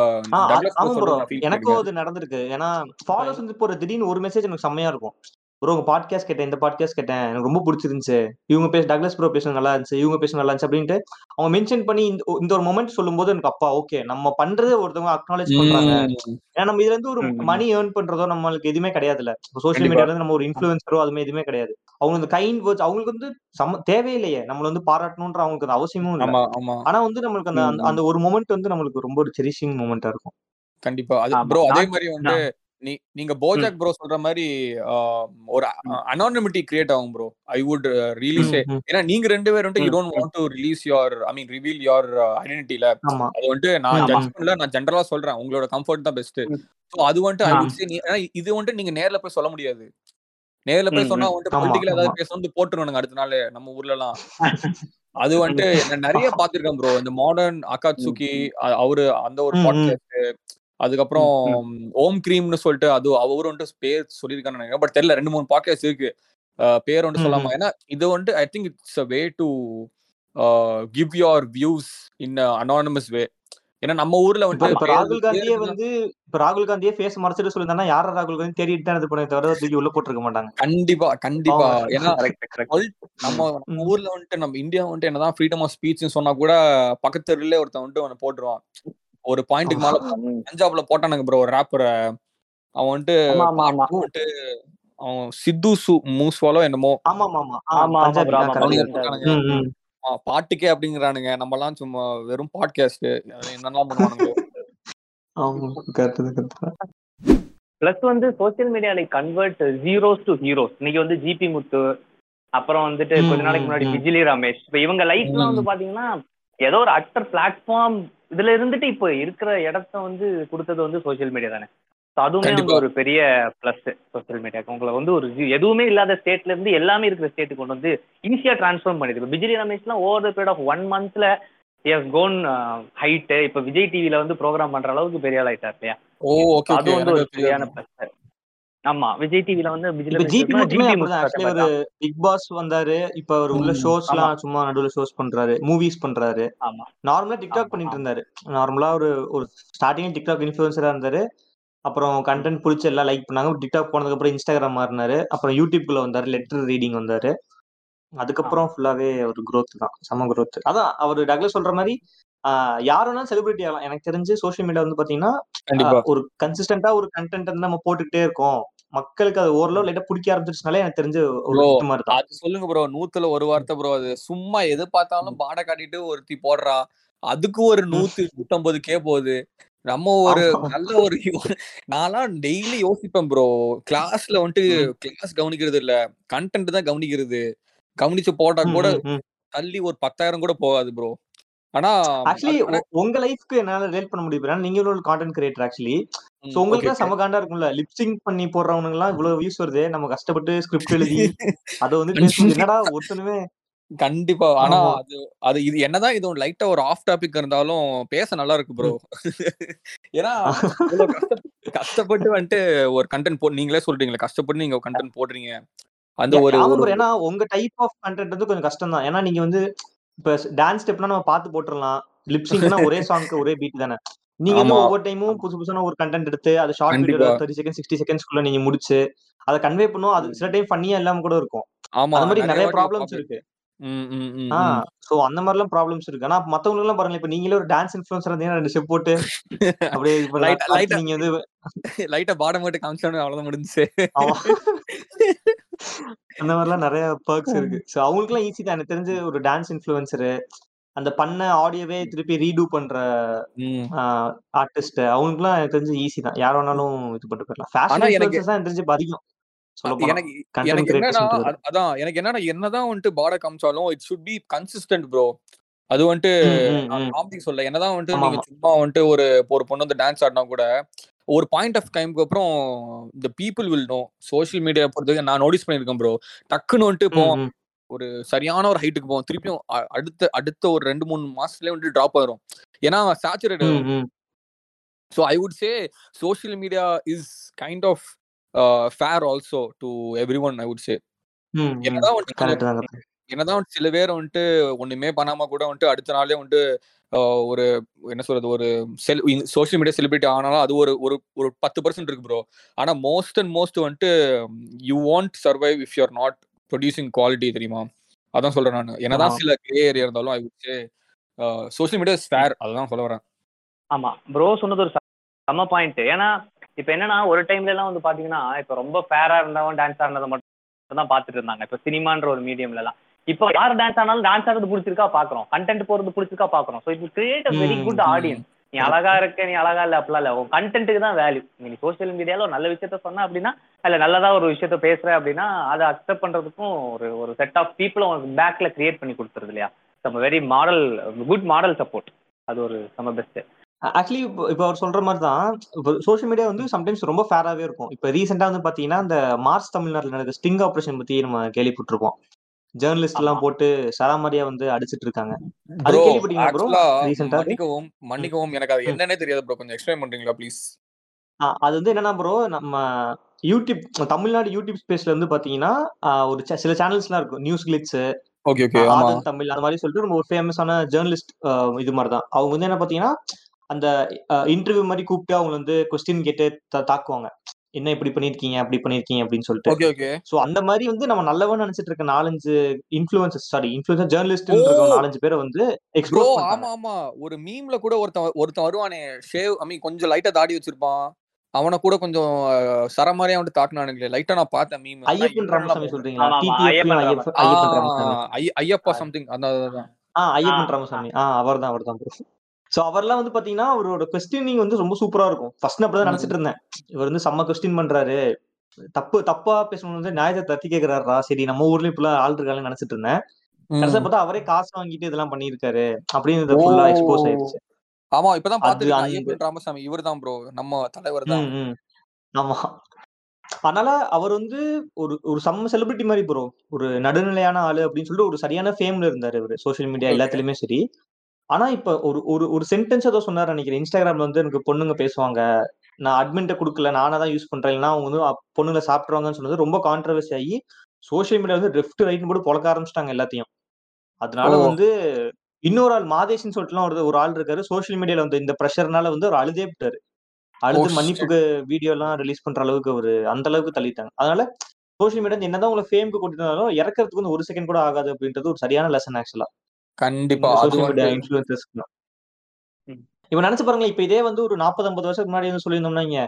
எனக்கும் அது நடந்திருக்கு ஏன்னா ஃபாலோஸ் வந்து இப்போ ஒரு திடீர்னு ஒரு மெசேஜ் எனக்கு செம்மையா இருக்கும் ப்ரோ உங்க பாட்காஸ்ட் கேட்டேன் இந்த பாட்காஸ்ட் கேட்டேன். எனக்கு ரொம்ப பிடிச்சிருந்துச்சு. இவங்க பேச டக்ளஸ் ப்ரோ பேச நல்லா இருந்துச்சு இவங்க பேச நல்லா இருந்துச்சு அப்படின்ட்டு அவங்க மென்ஷன் பண்ணி இந்த ஒரு மொமெண்ட் சொல்லும்போது எனக்கு அப்பா ஓகே நம்ம பண்றதை ஒருத்தவங்க அக்னாலேஜ் பண்றாங்க. ஏன்னா நம்ம இதுல இருந்து ஒரு. மணி ஏர்ன் பண்றதோ நம்மளுக்கு எதுவுமே கிடையாதுல்ல. சோஷியல் கண்டிப்பா. மீடியால இருந்து நம்ம ஒரு இன்ஃபுளுசரோ அதுமே எதுவுமே கிடையாது. அவங்க இந்த கைண்ட் வேர்ட்ஸ் அவங்களுக்கு வந்து சம தேவையில்லையே. நம்மள வந்து பாராட்டணுன்ற அவங்களுக்கு அந்த அவசியமும் இல்ல. ஆனா வந்து நம்மளுக்கு அந்த. அந்த- ஒரு மொமெண்ட் வந்து நம்மளுக்கு ரொம்ப ஒரு செரிஷிங் மொமெண்டா இருக்கும். கண்டிப்பா. அது. ப்ரோ அதே மாதிரி வந்து நீ நீங்க. போஜாக் ப்ரோ சொல்ற மாதிரி ஒரு. அனானிமிட்டி கிரியேட் ஆகும் bro I would say hmm, ஏன்னா நீங்க ரெண்டு பேர் வந்துட்டு you. Don't. Want to release your I mean reveal your ஐடென்டிட்டில அது வந்துட்டு நான். ஜட்ஜ் பண்ணல நான் ஜென்ரலா சொல்றேன் உங்களோட கம்ஃபர்ட் தான் பெஸ்ட். ஸோ அது வந்துட்டு ஐ. வுட் சே ஏன்னா இது வந்துட்டு நீங்க நேர்ல போய் சொல்ல முடியாது நேர்ல போய். சொன்னா. வந்துட்டு பொலிட்டிக்கல் ஏதாவது பேசணும்னு போட்டுருவானுங்க அடுத்த நாள் நம்ம ஊர்ல எல்லாம் அது. வந்துட்டு நான் நிறைய பாத்திருக்கேன் ப்ரோ இந்த மாடர்ன் ம். அகாட்சுகி அ- அவரு அந்த ஒரு பாட்காஸ்ட் அதுக்கப்புறம். ஓம் கிரீம்னு சொல்லிட்டு அது அவரு வந்துட்டு பேர் சொல்லியிருக்கான்னு நினைக்கிறேன். பட் தெரியல ரெண்டு மூணு பாட்காஸ்ட் இருக்கு. பேர் வந்துட்டு சொல்லாம. ஏன்னா இது வந்துட்டு I think it's a way to give your views in anonymous way ஏன்னா நம்ம ஊர்ல பேர் ராகுல் காந்தியே வந்து இப்ப ராகுல் காந்தியே ஃபேஸ் மறைச்சிட்டு சொல்லியிருந்தாங்கன்னா யார ராகுல் காந்தி தேடிட்டு தான் இது பண்ணி தவிர தூக்கி உள்ள போட்டிருக்க மாட்டாங்க. கண்டிப்பா கண்டிப்பா. ஏன்னா நம்ம நம்ம ஊர்ல வந்துட்டு நம்ம இந்தியா வந்துட்டு என்னதான் ஃப்ரீடம் ஆஃப் ஸ்பீச்னு சொன்னா கூட பக்கத்து தெருல ஒருத்தன் வந்துட்டு அவனை போட்டுருவான். ஒரு பாயிண்ட்டுக்கு மேல. பஞ்சாப்ல போட்டானுங்க ப்ரோ ஒரு ரேப்பரை அவன் வந்துட்டு வந்துட்டு அவன் சித்து சு மூஸ்வாலோ என்னமோ. பாட்டுக்கே அப்படிங்கிறானுங்க. நம்மலாம் சும்மா வெறும் பாட்காஸ்ட் என்னெல்லாம் கரெக்ட் பிளஸ் வந்து social media like convert zeros to heroes இன்னைக்கு வந்து ஜிபி முத்து அப்புறம் வந்துட்டு கொஞ்ச நாளைக்கு முன்னாடி. விஜிலி ரமேஷ். இப்போ இவங்க லைஃப்லாம் வந்து. பாத்தீங்கன்னா ஏதோ ஒரு அக்டர் பிளாட்ஃபார்ம் இதுல இருந்துட்டு இப்போ இருக்கிற இடத்த வந்து கொடுத்தது வந்து சோஷியல் மீடியா தானே. அதுவுமே வந்து ஒரு பெரிய ப்ளஸ் சோஷியல் மீடியாக்கு உங்களை வந்து ஒரு எதுவுமே இல்லாத ஸ்டேட்ல இருந்து எல்லாமே இருக்கிற ஸ்டேட்டுக்கு கொண்டு வந்து ஈஸியா ட்ரான்ஸ்ஃபார்ம் பண்ணிது இப்போ Vijay ரமேஷ்லாம் over the period of one மந்த்ல எஸ் கோன் ஹைட்டு இப்போ விஜய் டிவில வந்து ப்ரோக்ராம் பண்ற அளவுக்கு பெரிய ஆள் ஆயிட்டார் இல்லையா? அது வந்து ஒரு சரியான ப்ளஸ் ஆமா விஜய் டிவில வந்து பிக் பாஸ் வந்தாரு. இப்ப அவர் உள்ள ஷோஸ். எல்லாம் சும்மா நடுவுல ஷோஸ் பண்றாரு. மூவிஸ் பண்றாரு. நார்மலா டிக்டாக் பண்ணிட்டு. இருந்தாரு. நார்மலா ஒரு ஒரு ஸ்டார்டிங் டிக்டாக் இன்ஃபுளுசரா இருந்தாரு. அப்புறம் கண்டென்ட் பிடிச்சி எல்லாம் லைக் பண்ணாங்க. டிக்டாக் போனதுக்கு அப்புறம் இன்ஸ்டாகிராம் மாறினாரு. அப்புறம் யூடியூப்குள்ள வந்தாரு. லெட்டர் ரீடிங் வந்தாரு. அதுக்கப்புறம் ஃபுல்லாவே ஒரு growth தான். செம growth. அதான் அவர் டக்ளஸ் சொல்ற மாதிரி ஆஹ் யார் வேணாலும் செலிபிரிட்டி ஆகலாம். எனக்கு தெரிஞ்சு சோஷியல் மீடியா வந்து பாத்தீங்கன்னா ஒரு கன்சிஸ்டன்டா ஒரு கண்டென்ட் வந்து நம்ம போட்டுக்கிட்டே இருக்கோம். மக்களுக்கு அது ஓரளவு லைட்டா பிடிக்க ஆரம்பிச்சிருச்சுனாலே எனக்கு தெரிஞ்சு ஒரு அது சொல்லுங்க ப்ரோ நூத்துல ஒரு வார்த்தை ப்ரோ அது சும்மா எது பார்த்தாலும் பாட காட்டிட்டு ஒருத்தி போடுறா. அதுக்கு ஒரு நூத்து நூத்தம்பது கே போகுது. நம்ம ஒரு. நல்ல ஒரு நான்லாம் டெய்லி யோசிப்பேன் ப்ரோ கிளாஸ்ல வந்துட்டு. கிளாஸ் கவனிக்கிறது இல்ல. கண்டென்ட் தான் கவனிக்கிறது. கவனிச்சு போட்டா கூட. தள்ளி ஒரு பத்தாயிரம் கூட போகாது ப்ரோ ஆனா ஆக்சுவலி உங்க லைஃப்க்கு என்னால ரிலேட் பண்ண முடியும் நீங்க ஒரு கான்டென்ட் கிரியேட்டர் ஆக்சுவலி சோ உங்களுக்கு okay, okay. செம காண்டா இருக்கும்ல. லிப்சிங் பண்ணி போடுறவனுங்க எல்லாம் இவ்வளவு வியூஸ் வருது. நம்ம கஷ்டப்பட்டு ஸ்கிரிப்ட் எழுதி அதை வந்து என்னடா ஒருத்தனுமே? கண்டிப்பா. ஆனா. அது அது இது என்னதான் இது லைட்டா ஒரு ஆஃப் டாபிக் இருந்தாலும் பேச நல்லா இருக்கு ப்ரோ ஏன்னா கஷ்டப்பட்டு வந்துட்டு ஒரு கண்டென்ட் போ நீங்களே சொல்றீங்களே கஷ்டப்பட்டு நீங்க கண்டென்ட் போடுறீங்க. அந்த ஒரு. ஏன்னா உங்க டைப் ஆஃப் கண்டென்ட் வந்து கொஞ்சம் கஷ்டம் தான் ஏன்னா நீங்க வந்து இப்ப டான்ஸ் ஸ்டெப்னா நம்ம பார்த்து போட்டுறலாம் லிப்சிங்னா ஒரே சாங்க்கு ஒரே பீட் தானே நீங்க வந்து. ஒவ்வொரு டைமும் புதுசு புதுசான ஒரு கண்டென்ட் எடுத்து அது short video. Thirty second sixty செகண்ட்ஸ்க்குள்ள நீங்க முடிச்சு அதை கன்வே பண்ணும் அது சில டைம் ஃபன்னியா இல்லாம கூட இருக்கும் ஆமா அந்த மாதிரி நிறைய ப்ராப்ளம்ஸ். இருக்கு. சோ அந்த மாதிரிலாம் ப்ராப்ளம்ஸ் இருக்கு. ஆனா மத்தவங்களுக்கு எல்லாம் பாருங்க இப்ப நீங்களே ஒரு டான்ஸ் இன்ஃபுளுசர் இருந்தீங்கன்னா ரெண்டு ஸ்டெப் போட்டு அப்படியே அடுத்து லைட்டா- நீங்க வந்து லைட்டா பாடம் மட்டும் காமிச்சோன்னு அவ்வளவுதான் முடிஞ்சுச்சு. அந்த மாதிரிலாம் நிறைய பர்க்ஸ் இருக்கு. சோ அவங்களுக்கு எல்லாம் ஈஸி தான். எனக்கு தெரிஞ்சு ஒரு டான்ஸ் இன்ஃபுளுசர் அந்த பண்ண ஆடியோவே திருப்பி ரீடூ பண்ற. ஆர்டிஸ்ட் அவங்களுக்குலாம் எனக்கு தெரிஞ்சு ஈஸி தான். யார் வேணாலும் இது பண்ணிட்டு போயிடலாம். ஃபேஷன் எனக்கு- தெரிஞ்சு இப்ப அதிகம். எனக்கு என்னன்னா அதான் எனக்கு என்னன்னா என்னதான் வந்துட்டு பாட காமிச்சாலும் it should be consistent bro அது வந்துட்டு நான் காமெடி சொல்ல என்னதான் வந்துட்டு நீங்க சும்மா வந்துட்டு ஒரு ஒரு பொண்ணு வந்து டான்ஸ் ஆடினா கூட ஒரு பாயிண்ட் ஆஃப் டைம்க்கு அப்புறம் இந்த people will know social media பொறுத்தவரைக்கும் நான் நோட்டீஸ் பண்ணியிருக்கேன் ப்ரோ டக்குன்னு வந்துட்டு இப்போ ஒரு சரியான ஒரு ஹைட்டுக்கு போவோம். திருப்பியும் அடுத்த அடுத்த ஒரு ரெண்டு மூணு மாசத்துலயே வந்துட்டு ட்ராப் ஆயிரும். ஏன்னா saturate so I would say social media is kind of fair also to every one I would say என்னதான் வந்துட்டு. என்னதான் வந்துட்டு சில பேர் வந்துட்டு ஒண்ணுமே பண்ணாம கூட வந்துட்டு அடுத்த நாளே வந்துட்டு ஒரு என்ன சொல்றது ஒரு செல் சோஷியல் மீடியா செலிபிரிட்டி ஆனாலும் அது ஒரு ஒரு ஒரு பத்து பர்சன்ட் இருக்கு ப்ரோ ஆனா மோஸ்ட் அண்ட் மோஸ்ட் வந்துட்டு you want survive if you are not producing quality தெரியுமா? அதான் சொல்றேன் நான். என்னதான். சில கிரே ஏரியா இருந்தாலும் I would say social media is fair அதுதான் சொல்ல வரேன். ஆமா. ப்ரோ சொன்னது ஒரு செம்ம பாயிண்ட் ஏன்னா இப்ப என்னன்னா ஒரு டைம்ல எல்லாம் வந்து பாத்தீங்கன்னா இப்ப ரொம்ப ஃபேரா இருந்தவன் டான்ஸ் ஆடினதை மட்டும் தான் பாத்துட்டு இருந்தாங்க. இப்ப சினிமான்ற ஒரு மீடியம்ல எல்லாம். இப்போ யார் டான்ஸ் ஆனாலும் டான்ஸ் ஆடுறது பிடிச்சிருக்கா பாக்குறோம். கண்டென்ட் போறது பிடிச்சிருக்கா பாக்குறோம். So it create a very good. Audience நீ அழகா இருக்க நீ அழகா இல்ல அப்படிலாம் இல்ல. உன் கண்டென்ட்டுக்கு தான் வேல்யூ நீ சோஷியல் மீடியால ஒரு நல்ல விஷயத்த சொன்ன அப்படின்னா இல்ல நல்லதா ஒரு விஷயத்த பேசுற அப்படின்னா அதை அக்செப்ட் பண்றதுக்கும் ஒரு ஒரு செட் ஆஃப் பீப்புள் உனக்கு பேக்ல கிரியேட் பண்ணி கொடுத்துருது இல்லையா? நம்ம very model good model support அது ஒரு நம்ம பெஸ்ட் ஆக்சுவலி இப்போ இப்போ அவர் சொல்ற மாதிரி தான் இப்போ சோஷியல் மீடியா வந்து சம்டைம்ஸ் ரொம்ப ஃபேராகவே இருக்கும். இப்போ ரீசெண்டாக வந்து பார்த்தீங்கன்னா இந்த மார்ச் தமிழ்நாட்டில் நடக்கிற ஸ்டிங் ஆப்ரேஷன் பத்தி நம்ம கேள்விப்பட்டிருப்போம். ஜேர்னலிஸ்ட் எல்லாம். போட்டு சராமரியா வந்து அடிச்சிட்டு இருக்காங்க. அது ப்ரோ கேள்விப்பட்டீங்களா Recent ஆ? மன்னிக்கவும் மன்னிக்கவும் எனக்கு அது. என்னன்னே தெரியாது ப்ரோ கொஞ்சம் எக்ஸ்பிளைன் பண்றீங்களா ப்ளீஸ் அது வந்து என்னன்னா ப்ரோ நம்ம யூடியூப் தமிழ்நாடு யூடியூப் ஸ்பேஸ்ல வந்து பாத்தீங்கன்னா ஒரு சில சேனல்ஸ்லாம் இருக்கும். News glitz okay okay Tamil அந்த மாதிரி சொல்லிட்டு ரொம்ப ஒரு ஃபேமஸான ஜேர்னலிஸ்ட் இது மாதிரி தான் அவங்க வந்து என்ன பாத்தீங்கன்னா அந்த இன்டர்வியூ மாதிரி கூப்பிட்டு அவங்க வந்து கொஸ்டின் கேட்டு தா- தாக்குவாங்க. என்ன இப்படி பண்ணிருக்கீங்க அப்படி பண்ணிருக்கீங்க அப்படின்னு சொல்லிட்டு. Okay okay. சோ அந்த மாதிரி வந்து நம்ம நல்லவன் நினைச்சிட்டு இருக்க நாலஞ்சு இன்ஃபுளுசர் சாரி இன்ஃபுளுசர் ஜேர்னலிஸ்ட் நாலஞ்சு பேரை வந்து எக்ஸ்போஸ் ஆமா ஆமா. ஒரு மீம்ல கூட ஒருத்தன் ஒருத்தன் வருவானே ஷேவ் ஐ மீன் கொஞ்சம் லைட்டா தாடி வச்சிருப்பான். அவனை கூட கொஞ்சம் அஹ், சரமாரியா வந்துட்டு தாக்குனானுங்களே. லைட்டா நான் பார்த்தேன் மீம் ஐயப்பன் ராமசாமி சொல்றீங்களா? ஐயப்பா சம்திங் அந்த அதான் ஆ ஐயப்பன் ராமசாமி. ஆ அவர் தான் சோ அவர்லாம் வந்து பாத்தீங்கன்னா அவரோட கொஸ்டினிங் வந்து ரொம்ப சூப்பரா இருக்கும். ஃபர்ஸ்ட் அப்படிதான். நினைச்சிட்டு இருந்தேன். இவர் வந்து செம்ம கொஸ்டின் பண்றாரு. தப்பு தப்பா பேசணும் வந்து நியாயத்தை தட்டி கேக்குறாரா சரி நம்ம ஊர்லயும் இப்பெல்லாம் ஆள் இருக்காங்கன்னு நினைச்சிட்டு இருந்தேன். கடைசியா பார்த்தா அவரே காசு வாங்கிட்டு இதெல்லாம் பண்ணியிருக்காரு. அப்படின்னு ஃபுல்லா எக்ஸ்போஸ் ஆயிடுச்சு. ஆமா இப்பதான் பாத்துருக்கேன் ராமசாமி இவர் தான் ப்ரோ நம்ம தலைவர் தான். ஆமா. அதனால அவர் வந்து ஒரு ஒரு செம்ம செலிபிரிட்டி மாதிரி ப்ரோ ஒரு நடுநிலையான ஆளு அப்படின்னு சொல்லிட்டு ஒரு சரியான ஃபேம்ல இருந்தாரு இவரு. Social media. எல்லாத்துலயுமே சரி. ஆனா இப்ப ஒரு ஒரு ஒரு சென்டென்ஸ் ஏதோ சொன்னாரு நினைக்கிறேன் இன்ஸ்டாகிராம்ல வந்து எனக்கு பொண்ணுங்க பேசுவாங்க நான் அட்மின்ட்ட குடுக்கல. நானா தான் யூஸ் பண்றேன். இல்லன்னா அவங்க வந்து பொண்ணுங்கள சாப்பிட்டுருவாங்கன்னு சொன்னது ரொம்ப கான்ட்ரோவர்சி ஆயி, சோசியல் மீடியா வந்து லெஃப்ட், ரைட்ன்னு போட்டு பொளக்க ஆரம்பிச்சுட்டாங்க எல்லாத்தையும். அதனால! வந்து இன்னொரு ஆள் மாதேஷ்ன்னு சொல்லிட்டுலாம் ஒரு ஒரு ஆள் இருக்காரு. சோசியல் மீடியால வந்து இந்த பிரஷர்னால வந்து அவரு அழுதே புட்டாரு. ஓ அழுது! மன்னிப்புக்கு வீடியோலாம் ரிலீஸ் பண்ற அளவுக்கு அவரு அந்த அளவுக்கு தள்ளிட்டாங்க. அதனால சோசியல் மீடியா என்னதான் உங்கள ஃபேம்க்கு கூட்டிட்டு வந்தாலும், இறக்கறதுக்கு வந்து 1 செகண்ட் கூட ஆகாது அப்படின்றது ஒரு சரியான லெசன் ஆக்சுவலா. கண்டிப்பா. ம். இப்ப நெனச்சு பாருங்களேன், இப்ப இதே வந்து ஒரு 40, 50 வருஷத்துக்கு முன்னாடி வந்து சொல்லியிருந்தோம்னா வைங்க,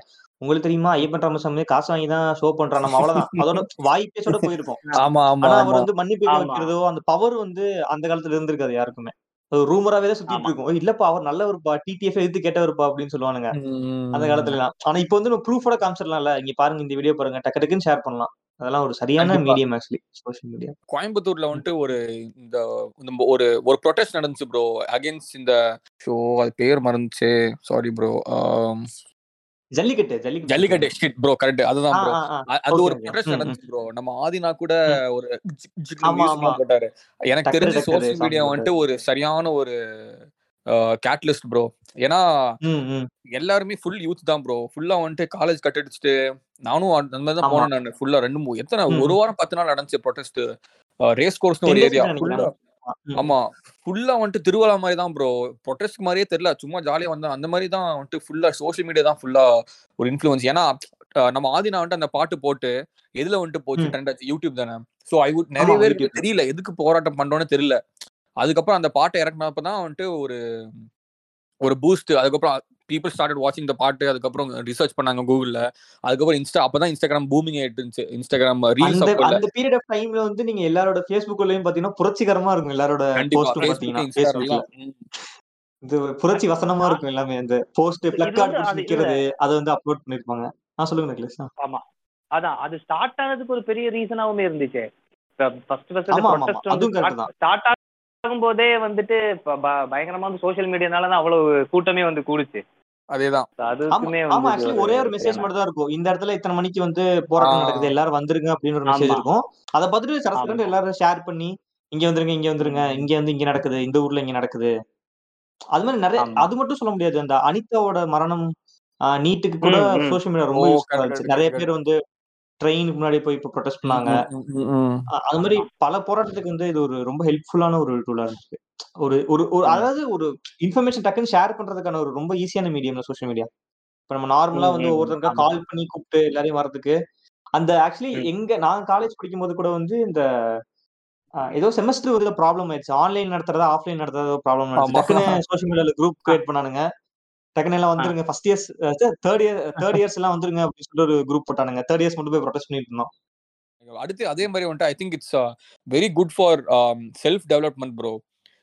உங்களுக்கு தெரியுமா ஐயப்பன் ராமசாமி காசு வாங்கி தான் ஷோ பண்றான். நம்ம அவ்வளவுதான். அதோட வாய் பேச்சோட போயிருக்கும். ஆமா, ஆமா, ஆனா அவர். வந்து மன்னிப்பு. வைக்கிறதோ, அந்த பவர் வந்து அந்த காலத்துல இருந்திருக்காது யாருக்குமே. ரூமராவே தான் சுத்திட்டு. இருக்கும். "ஓய் இல்லப்பா அவர் நல்லவருப்பா. டிடிஎஃப் எதிர்த்து கேட்டவருப்பா" அப்படின்னு சொல்லுவானுங்க. அந்த ம். காலத்துலலாம். ஆனா இப்ப வந்து நம்ம ப்ரூஃபோட காமிச்சிடலாம்ல. இங்க பாருங்க இந்த வீடியோ பாருங்க. டக்கு டக்குன்னு ஷேர் பண்ணலாம். அதெல்லாம் ஒரு சரியான. Medium actually social media. கோயம்புத்தூர்ல. வந்துட்டு ஒரு இந்த ஒரு ஒரு புரொடெஸ்ட் நடந்துச்சு ப்ரோ. அகைன்ஸ்ட் இந்த ஷோ அது பேர் மறந்துச்சே. Sorry bro. Jallikattu Jallikattu Jallikattu. Shit bro correct. அதுதான் ப்ரோ. அது ஒரு. புரொடெஸ்ட். நடந்துச்சு ப்ரோ. நம்ம ஆதினா கூட. ஒரு. போட்டாரு. எனக்கு தெரிஞ்சு சோசியல் மீடியா வந்துட்டு. ஒரு சரியான ஒரு அ கேட்டலிஸ்ட் ப்ரோ. ஏன்னா. எல்லாருமே ஃபுல் யூத் தான் ப்ரோ. ஃபுல்லா வந்துட்டு காலேஜ் கட் அடிச்சுட்டு நானும் அந்த மாரி தான். போனேன் நானு. ஃபுல்லா 2 மூ எத்தன ம், 1 ம். வாரம் 10 நாள் நடந்துச்சு புரொடெஸ்ட். ரேஸ் 10 ஒரு ஏரியா. ஆமா. ஃபுல்லா வந்துட்டு திருவிழா மாரி தான் ப்ரோ. புரொடெஸ்ட் மாரியே தெரியல. சும்மா ஜாலியா வந்தோம். அந்த மாரி தான் வந்துட்டு ஃபுல்லா சோசியல் மீடியா தான் ஃபுல்லா ஒரு இன்ஃப்ளூயன்ஸ். ஏன்னா நம்ம ஆதினா வந்துட்டு அந்த பாட்டு போட்டு எதுல வந்துட்டு போச்சு. ட்ரெண்ட் ஆச்சு? யூடியூப் தானே. ஸோ ஐ வுட் நெறைய பேருக்கு. தெரியல. எதுக்கு போராட்டம் பண்றோம்னு தெரியல. அதுக்கப்புறம் அந்த பாட்ட இறக்குனப்ப தான் வந்துட்டு ஒரு ஒரு பூஸ்ட். அதுக்கப்புறம் பீப்பிள் ஸ்டார்டட் வாட்சிங் த பாட்டு. அதுக்கப்புறம் ரிசர்ச் பண்ணாங்க கூகுள்ல. அதுக்கப்புறம் இன்ஸ்டா அப்பதான் இன்ஸ்டாகிராம் பூமிங் ஆயிட்டு இருந்துச்சு. இன்ஸ்டாகிராம் ரீல்ஸ் அந்த பீரியட் ஆஃப் டைம்ல வந்து நீங்க எல்லாரோட Facebookலயும் பாத்தீங்கன்னா, புரட்சிகரமா இருக்கும் எல்லாரோட Facebook, பாத்தீங்கன்னா. இது புரட்சி வசனமா இருக்கும் எல்லாமே. அந்த போஸ்ட் இது பிளக் கார்ட் வந்து புடிச்சு அது இல்ல. நிக்கிறது, அத வந்து அப்லோட் பண்ணிருப்பாங்க. ஆ சொல்லுங்க நெக்லஸ். ஆமா. அதான். அது ஸ்டார்ட் ஆனதுக்கு ஒரு பெரிய ரீசனாவுமே இருந்துச்சே. இந்த. ஸ்டார்ட் ஆகும்போதே வந்துட்டு பயங்கரமா வந்து சோசியல் மீடியானால தான் அவ்வளவு கூட்டமே வந்து கூடுச்சு. அதேதான். ஒரு ஒரே மெசேஜ் மட்டும் தான் இருக்கும். இந்த இடத்துல இத்தன மணிக்கு வந்து. போராட்டம் நடக்குது. எல்லாரும் வந்துருங்க அப்படின்னு ஒரு மெசேஜ். இருக்கும். அத பாத்துட்டு சர சரன்னு ஆமா. எல்லாரும் ஷேர் பண்ணி, இங்க வந்துருங்க, இங்க வந்துருங்க. இங்க வந்து இங்க நடக்குது. இந்த ஊர்ல இங்க நடக்குது. அது மாரி நெறைய. அது மட்டும் சொல்ல முடியாது. அந்த அனிதாவோட மரணம், நீட்டுக்கு கூட. Social media! ரொம்ப நெறைய பேர். வந்து ட்ரெயினுக்கு முன்னாடி போய் இப்ப புரொடெஸ்ட் பண்ணாங்க. அது ஆமா. பல போராட்டத்துக்கு வந்து இது ஒரு ரொம்ப ஹெல்ப்ஃபுல்லான ஒரு டூலா இருந்துச்சு. ஒரு ஒரு ஒரு. அதாவது ஒரு இன்ஃபர்மேஷன் டக்குன்னு ஷேர் பண்றதுக்கான ஒரு ரொம்ப ஈஸியான மீடியம் தான் சோசியல் மீடியா. இப்ப நம்ம நார்மலா வந்து. ஒவ்வொருத்தருக்கா. கால் பண்ணி கூப்ட்டு எல்லாரையும் வரதுக்கு, அந்த ஆக்சுவலி. எங்க நான் காலேஜ் படிக்கும்போது கூட வந்து இந்த ஏதோ செமஸ்டர் ஒரு ப்ராப்ளம் ஆயிருச்சு. ஆன்லைன் நடத்துறதா, ஆஃப்லைன் நடத்துறதா ப்ராப்ளம். டக்குன்னு சோசியல் மீடியால குரூப். கிரியேட் பண்ணானுங்க. டக்குன்னு எல்லாம். வந்துருங்க. ஃபர்ஸ்ட் இயர்ஸ் 3 இயர் 3 இயர்ஸ் எல்லாம் வந்துருங்க அப்படின்னு சொல்லிட்டு ஒரு குரூப் போட்டானுங்க. 3 இயர்ஸ் மட்டும் போய் புரொடெஸ்ட் பண்ணிட்டு இருந்தோம். அடுத்து அதே மாரி வந்துட்டு I think it's very good for self development bro.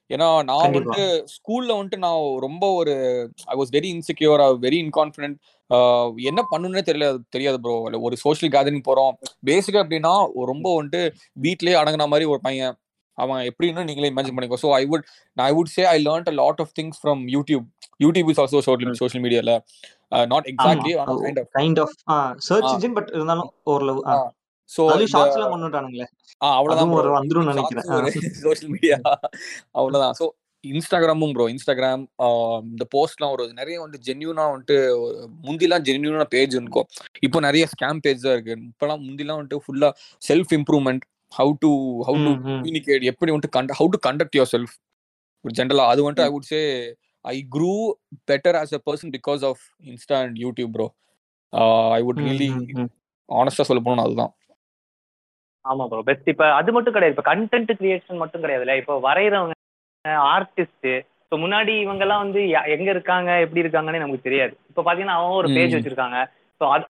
ஏன்னா நான். வந்துட்டு ஸ்கூல்ல வந்துட்டு நான் ரொம்ப ஒரு I was very insecure, very inconfident. என்ன பண்ணணும்னே தெரியல தெரியாது ப்ரோ. ஒரு சோசியல் கேதரிங் போறோம். பேசிக்கா எப்படின்னா ரொம்ப வந்துட்டு வீட்லயே அடங்குன மாரி ஒரு பையன். அவன் எப்படின்னு நீங்களே இமேஜின் பண்ணிக்கோ. So I would I would say I learnt a lot of things from YouTube. YouTube is also social hmm. Social மீடியால. Not. Exactly kind of. Kind of search. Engine but இருந்தாலும் ஓரளவு. ஆ. ஆ. ஸோ அதுலயும் இந்த ஷார்ட்ஸ் எல்லாம் கொண்டு வந்துட்டானுங்களே. ஆ அவ்வளவுதான். ஒரு வந்துரும்னு யூடியூப் நெனைக்கிறேன். ஒரு சோசியல் மீடியா அவ்வளவுதான். ஸோ இன்ஸ்டாகிராமும் ப்ரோ. இன்ஸ்டாகிராம் இந்த போஸ்ட்லாம் ஒரு நெறைய வந்து ஜென்யூனா வந்துட்டு முந்திலாம் ஜென்யூனா பேஜ் இருக்கும். இப்போ நெறைய ஸ்கேம் பேஜ் தான் இருக்கு. இப்பலாம் முந்திலாம் வந்துட்டு ஃபுல்லா self improvement, how to how to. Communicate எப்படி வந்துட்டு கண்ட how to conduct yourself. ஜெனரலா அது வந்துட்டு I. Would say I grew better as a person because of Insta and YouTube bro. Uh would hmm, really hmm, hmm. ஹானஸ்ட்டா சொல்ல போனா அதுதான். ஆமா ப்ரோ. பெஸ்ட் இப்ப அது மட்டும் கிடையாது. இப்ப கன்டென்ட் கிரியேஷன் மட்டும் கிடையாதுல்ல. இப்போ வரையறவங்க, ஆர்டிஸ்ட் இப்போ முன்னாடி இவங்கலாம் வந்து ய எங்க இருக்காங்க, எப்படி இருக்காங்கன்னே நமக்கு தெரியாது. இப்போ பார்த்தீங்கன்னா, அவன் ஒரு பேஜ். வச்சிருக்காங்க. ஸோ அது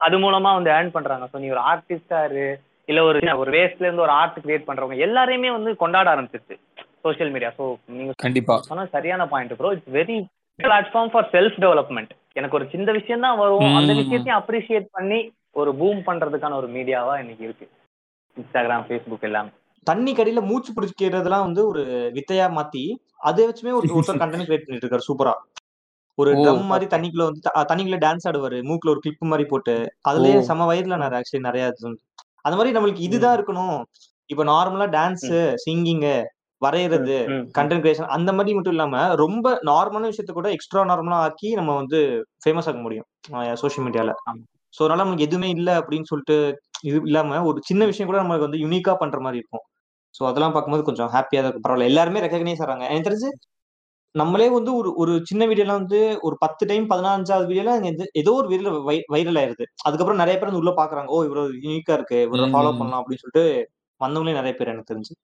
அது மூலமா வந்து ஏர்ன் பண்றாங்க. ஸோ நீ ஒரு ஆர்டிஸ்ட்டா இரு, இல்ல ஒரு ஒரு வேஸ்ட்ல இருந்து ஒரு ஆர்ட் கிரியேட் பண்றவங்க எல்லாரையுமே வந்து கொண்டாட ஆரம்பிச்சிருச்சு சோஷியல் மீடியா. ஸோ நீங்க கண்டிப்பா. சொன்னது சரியான point bro. It's very platform for self development. எனக்கு ஒரு சின்ன விஷயம் தான் வரும். அந்த. விஷயத்தையும் அப்ரிஷியேட் பண்ணி ஒரு பூம் பண்றதுக்கான ஒரு மீடியாவா இன்னைக்கு இருக்கு. இன்ஸ்டாகிராம், ஃபேஸ்புக் எல்லாமே. தண்ணிக்கு அடியில மூச்சு பிடிக்கிறதெல்லாம் வந்து ஒரு வித்தையா மாத்தி, அத வச்சுமே ஒரு ஒருத்தர் கன்டென்ட் கிரியேட் பண்ணிட்டு இருக்காரு சூப்பரா. ஒரு! Drum okay. தண்ணிக்குள்ள வந்து தண்ணிக்குள்ள டான்ஸ் ஆடுவாரு. மூக்குல ஒரு கிளிப் மாரி போட்டு. அதுலயே செம்ம வைரல் ம். ஆனாரு ஆக்சுவலி நெறைய. அந்த மாரி நம்மளுக்கு. இதுதான் இருக்கணும். இப்ப நார்மலா டான்ஸ், ம். வரைகிறது. கண்டென்ட் கிரியேஷன் அந்த மாதிரி மட்டும் இல்லாம ரொம்ப நார்மலான விஷயத்த கூட எக்ஸ்ட்ரா நார்மலா ஆக்கி நம்ம வந்து ஃபேமஸ் ஆக முடியும் சோஷியல் மீடியால. ஸோ அதனால நமக்கு எதுவுமே இல்ல அப்படின்னு சொல்லிட்டு இது இல்லாம ஒரு சின்ன விஷயம் கூட நமக்கு வந்து யூனிக்கா பண்ற மாதிரி இருக்கும் ஸோ அதெல்லாம் பார்க்கும்போது கொஞ்சம் ஹாப்பியா தான் இருக்கும் பரவாயில்ல எல்லாருமே ரெக்கக்னைஸ் ஆறாங்க எனக்கு தெரிஞ்சு நம்மளே வந்து ஒரு ஒரு சின்ன வீடியோலாம் வந்து ஒரு பத்து டைம் பதினஞ்சாவது வீடியோல ஏதோ ஒரு வீடியோல வைரல் ஆயிருது அதுக்கப்புறம் நிறைய பேர் வந்து உள்ள பாக்குறாங்க ஓ இவ்வளவு யூனிக்கா இருக்கு இவ்வளவு ஃபாலோ. பண்ணலாம் அப்படின்னு சொல்லிட்டு வந்தவங்களே நிறைய பேர் எனக்கு தெரிஞ்சு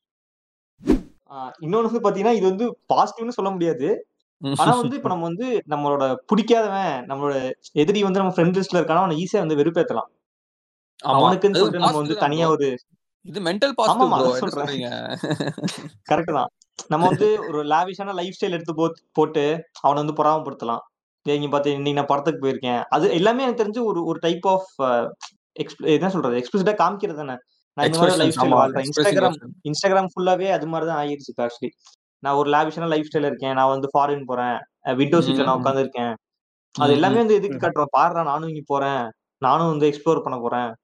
இன்னொன்னு வந்து பாத்தீங்கன்னா இது வந்து பாசிட்டிவ்னு சொல்ல முடியாது. ஆனா வந்து இப்ப நம்ம வந்து நம்மளோட பிடிக்காதவன் நம்மளோட எதிரி வந்து நம்ம ஃப்ரெண்ட் லிஸ்ட்ல இருக்கான அவனை ஈஸியா வந்து வெறுப்பேத்தலாம். அவனுக்குன்னு சொல்லிட்டு நம்ம வந்து தனியா. ஒரு இது மென்டல் பாசிட்டிவ். சொல்றீங்க? கரெக்ட் தான். நம்ம வந்து ஒரு லாவிஷான லைஃப் ஸ்டைல் எடுத்து போட்- போட்டு அவனை வந்து பொறாமப்படுத்தலாம். இங்க பாத்து இன்னைக்கு நான் படத்துக்கு போயிருக்கேன். அது எல்லாமே எனக்கு தெரிஞ்சு ஒரு ஒரு டைப் ஆஃப் என்ன சொல்றது எக்ஸ்பிளிசிட்டா காமிக்கிறது தானே. மாதிரி லைஃப் ஸ்டைல் வாழ்றேன். இன்ஸ்டாகிராம். இன்ஸ்டாகிராம் ஃபுல்லாவே அது மாதிரி தான் ஆயிருச்சு ஆக்சுவலி நான் ஒரு லாவிஷான லைஃப் ஸ்டைல் இருக்கேன். நான் வந்து ஃபாரின் போறேன். விண்டோ சீட்ல நான் ம். உட்காந்து இருக்கேன் அது எல்லாமே. வந்து எதுக்கு. காட்டுறோம்? பாடுறா நானும் இங்க போறேன். நானும் வந்து எக்ஸ்ப்ளோர் பண்ண போறேன்.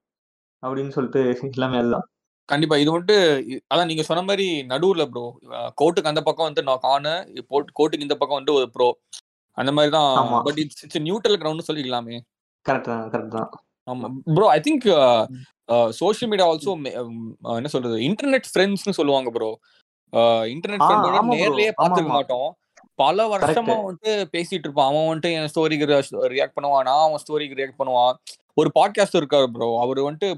அப்படின்னு சொல்லிட்டு எல்லாமே அதுதான். கண்டிப்பா இது இ- அதான் நீங்க சொன்ன மாதிரி நடுவுல ப்ரோ கோர்ட்டுக்கு அந்த பக்கம் வந்து நான் கானு கோர்ட்டுக்கு இந்த பக்கம் வந்து ஒரு ப்ரோ அந்த மாதிரி தான். But it's it's neutral ground சொல்லிக்கலாமே. Correct தான் கரெக்ட் தான். ஆமா. Bro I think social media also என்ன சொல்றது? இன்டர்நெட் ஃப்ரெண்ட்ஸ்னு சொல்லுவாங்க ப்ரோ இன்டர்நெட் ஃப்ரெண்டோட. நேர்லயே ஆமா. மாட்டோம். பல வருஷமா வந்துட்டு பேசிட்டு இருப்பான். அவன் வந்துட்டு என் ஸ்டோரிக்கு ரியாக்ட் பண்ணுவான். நான் அவன் ஸ்டோரிக்கு ரியாக்ட் பண்ணுவான். ஒரு பாட்காஸ்ட் இருக்காரு ப்ரோ அவர் வந்துட்டு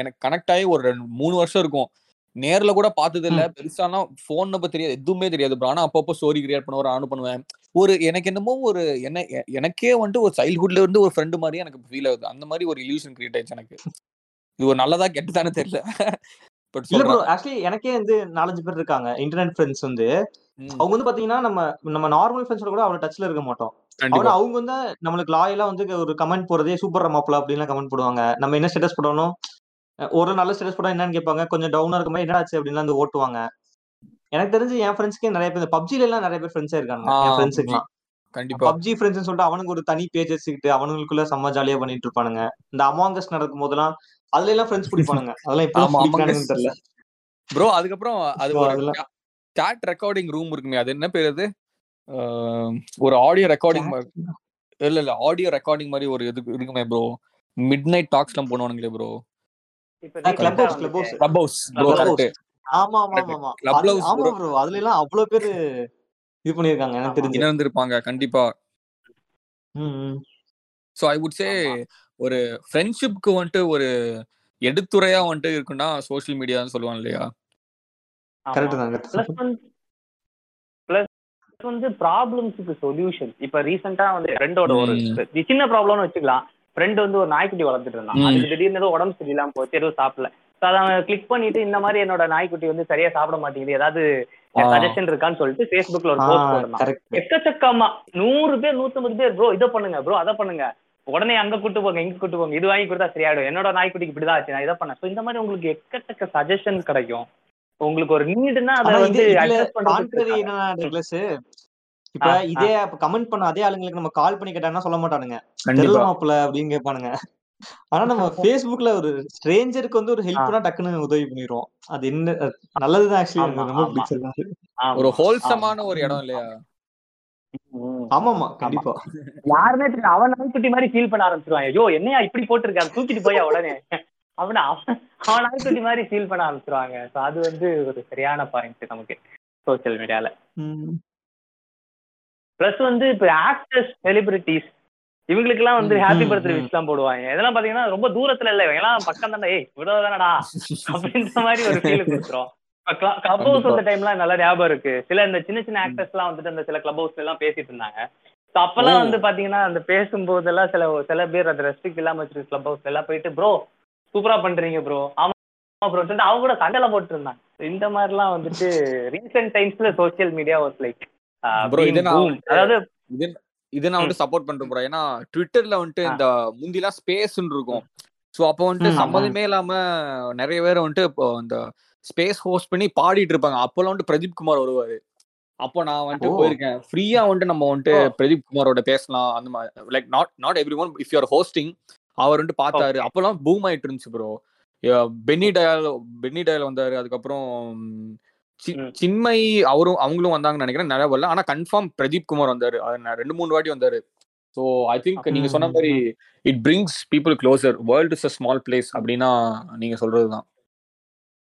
எனக்கு கனெக்ட் ஆகி ஒரு ரெண்டு மூணு வருஷம் இருக்கும். நேர்ல கூட பார்த்தது இல்ல. பெருசானா போன் நம்பர் தெரியாது. எதுவுமே தெரியாது ப்ரோ ஆனா அப்பப்போ ஸ்டோரி கிரியேட் பண்ணுவார் ஆன் பண்ணுவேன். ஒரு எனக்கு என்னமோ ஒரு என்ன எனக்கே வந்துட்டு ஒரு சைல்ட்ஹுட்ல இருந்து ஒரு ஃப்ரெண்டு மாதிரி எனக்கு ஃபீல் ஆகுது. அந்த மாதிரி ஒரு இல்யூஷன் கிரியேட் ஆயிடுச்சு எனக்கு. இது ஒரு நல்லதா கெட்டதானே தெரியல. பட் ஆக்சுவலி எனக்கே வந்து நாலஞ்சு பேர் இருக்காங்க இன்டர்நெட் ஃப்ரெண்ட்ஸ் வந்து. அவங்க வந்து பாத்தீங்கன்னா நம்ம நம்ம நார்மல் ஃப்ரெண்ட்ஸோட கூட அவ்வளவு டச்ல இருக்க மாட்டோம். ஆனா அவங்க வந்து நம்மளுக்கு லாயலா வந்து ஒரு கமெண்ட் போடுறதே சூப்பர் மாப்பிள அப்படின்னு கமெண்ட் போடுவாங்க. நம்ம என்ன ஸ்டேட்டஸ் போடணும்? ஒரு நல்ல ஸ்டேட்டஸ் போட என்னன்னு கேட்பாங்க. கொஞ்சம் டவுனா இருக்க மாதிரி என்னடாச்சு அப்படின்னு வந்து ஓட்டுவாங்க. எனக்கு தெரிஞ்சு என் ஃப்ரெண்ட்ஸ்க்கே நிறைய பேர் பப்ஜில எல்லாம் நிறைய பேர் ஃப்ரெண்ட்ஸா இருக்காங்க. என். ஃப்ரெண்ட்ஸுக்குலாம் கண்டிப்பா. பப்ஜி ஃப்ரெண்ட்ஸ் சொல்லிட்டு அவனுக்கு ஒரு தனி பேஜ் வச்சுக்கிட்டு அவனுங்களுக்குள்ள செம்ம ஜாலியா பண்ணிட்டு இருப்பானுங்க. இந்த அமாங்கஸ் நடக்கும் போதெல்லாம் அதுல எல்லாம் ஃப்ரெண்ட்ஸ் பிடிப்பானுங்க. அதெல்லாம் பிடிக்கிறானுங்கன்னு தெரியல. ப்ரோ அதுக்கப்புறம் அது ஒரு சாட் ரெக்கார்டிங் ரூம் இருக்குமே அது என்ன பேர் அது? ஒரு ஆடியோ ரெக்கார்டிங் இல்ல இல்ல ஆடியோ ரெக்கார்டிங் மாதிரி ஒரு இது இருக்குமே ப்ரோ மிட் நைட் டாக்ஸ் எல்லாம் போனவனுங்களே ப்ரோ இப்ப கிளப் ஹவுஸ் ப்ரோ கரெக்ட். ஆமா ஆமா ஆமா. ப்ரோ அதுல எல்லாம் அவ்வளவு பேரு இது பண்ணிருக்காங்க எனக்கு. தெரிஞ்சு. இணைந்திருப்பாங்க கண்டிப்பா. So I would say. ஒரு ஃப்ரெண்ட்ஷிப்க்கு வந்துட்டு ஒரு எடுத்துரையா வந்துட்டு இருக்குன்னா சோஷியல் மீடியான்னு சொல்லுவாங்க இல்லையா? கரெக்ட் தான் கரெக்ட் பிளஸ் வந்து ப்ராப்ளம்ஸுக்கு சொல்யூஷன் இப்ப ரீசெண்டா வந்து ஃப்ரெண்டோட ஒரு சின்ன ப்ராப்ளம்னு வச்சுக்கலாம். ஃப்ரெண்ட் வந்து ஒரு நாய்க்குட்டி வளர்த்துட்டு இருந்தான். அதுக்கு திடீர்னு ஏதோ உடம்பு சரியில்லாம போச்சு. எதுவும் சாப்பிடல. அதை அவன் கிளிக் பண்ணிட்டு இந்த மாதிரி என்னோட நாய்க்குட்டி வந்து சரியா சாப்பிட மாட்டேங்குது. ஏதாவது. சஜஷன் இருக்கான்னு சொல்லிட்டு ஃபேஸ்புக்ல ஒரு போஸ்ட் கரெக்ட் எக்கச்சக்கமா நூறு பேர் நூத்தம்பது பேர் ப்ரோ இதை பண்ணுங்க ப்ரோ அதை பண்ணுங்க. உடனே அங்க கூட்டு போங்க இங்க கூட்டு போங்க இது வாங்கி கொடுத்தா சரியாயிடும். என்னோட நாய்க்குட்டிக்கு இப்படிதான் ஆச்சு நான் இதை பண்ணேன். ஸோ இந்த மாதிரி உங்களுக்கு எக்கச்சக்க சஜஷன் கிடைக்கும். உங்களுக்கு ஒரு நீடுனா அதை வந்து இப்ப இதே கமெண்ட் பண்ண அதே ஆளுங்களுக்கு நம்ம கால் பண்ணி கேட்டாங்கன்னா சொல்ல மாட்டானுங்க. தெரியல மாப்பிள்ள அப்படின்னு கேட்பானுங்க. ஆனா நம்ம Facebookல ஒரு ஸ்ட்ரேஞ்சருக்கு வந்து ஒரு ஹெல்ப்னா டக்குன்னு உதவி பண்ணிடுவோம் அது என்ன நல்லதுதான் ஆக்சுவலி ரொம்ப ஆமா, ஒரு. ஹோல்சமான ஒரு இடம் இல்லையா. ஆமாமா கண்டிப்பா. யாருமே அவன் நாய்க்குட்டி மாதிரி ஃபீல் பண்ண ஆரம்பிச்சிருவான். ஐயோ என்னையா இப்படி போட்டிருக்க? அதை தூக்கிட்டு போயா உடனே? அவன அவன் அவன் நாய்க்குட்டி மாதிரி ஃபீல் பண்ண ஆரம்பிச்சிருவாங்க. ஸோ அது வந்து ஒரு சரியான பாயிண்ட் நமக்கு சோஷியல் மீடியால. ப்ளஸ் வந்து இப்போ ஆக்டர்ஸ் செலிபிரிட்டிஸ் இவங்களுக்கெல்லாம் வந்து ஹாப்பி பர்த்டே. விஷ் தான் போடுவாங்க. இதெல்லாம் பாத்தீங்கன்னா ரொம்ப தூரத்துல இல்ல. இவங்க எல்லாம் பக்கம் தானே ஏய் இவ்வளவு தானடா அப்படின்ற மாதிரி ஒரு ஃபீல் கொடுத்துரும். Clubhouse. அந்த டைம்லாம் நல்லா ஞாபகம் இருக்கு. சில இந்த சின்ன சின்ன ஆக்டர்ஸ் எல்லாம் வந்துட்டு அந்த சில கிளப் ஹவுஸ்ல எல்லாம் பேசிட்டு இருந்தாங்க. அப்பெல்லாம். வந்து பாத்தீங்கன்னா அந்த பேசும்போதெல்லாம் சில சில பேர் அந்த ரெஸ்ட்ரிக்ட் இல்லாம வச்சிருக்க கிளப் ஹவுஸ்ல எல்லாம் போயிட்டு ப்ரோ சூப்பரா பண்றீங்க ப்ரோ ஆமா ப்ரோ அவங்க கூட சண்டைலாம் போட்டு இருந்தாங்க இந்த மாதிரிலாம் வந்துட்டு ரீசெண்ட் டைம்ஸ்ல சோஷியல் மீடியா வாஸ் லைக் வந்து- அதாவது இது நான் வந்து சப்போர்ட் பண்றேன் ப்ரோ ஏன்னா ட்விட்டர்ல வந்துட்டு. இந்த முந்திலாம் ஸ்பேஸ்ன்னு இருக்கும். ஸோ அப்போ வந்துட்டு சம்மதமே இல்லாம நிறைய பேர் வந்துட்டு இப்போ இந்த ஸ்பேஸ் ஹோஸ்ட் பண்ணி பாடிட்டு இருப்பாங்க. அப்போல்லாம் வந்துட்டு பிரதீப் குமார் வருவாரு. அப்போ நான் வந்துட்டு. போயிருக்கேன். ஃப்ரீயா வந்துட்டு நம்ம வந்துட்டு. பிரதீப் குமாரோட பேசலாம். அந்த மாதிரி like not not every one if you're hosting அவர் வந்துட்டு பார்த்தாரு. அப்போல்லாம் பூம் ஆயிட்டு இருந்துச்சு ப்ரோ பென்னி டயல் பென்னி டயல் வந்தாரு. அதுக்கப்புறம். சின்மை அவரும் அவங்களும் வந்தாங்கன்னு நினைக்கிறேன். நிறைய வரல. ஆனா கன்ஃபார்ம் பிரதீப் குமார் வந்தாரு. ரெண்டு மூணு வாட்டி வந்தாரு. ஸோ ஐ திங்க் நீங்க சொன்ன மாதிரி it brings people closer world is a small place அப்படின்னா நீங்க சொல்றதுதான்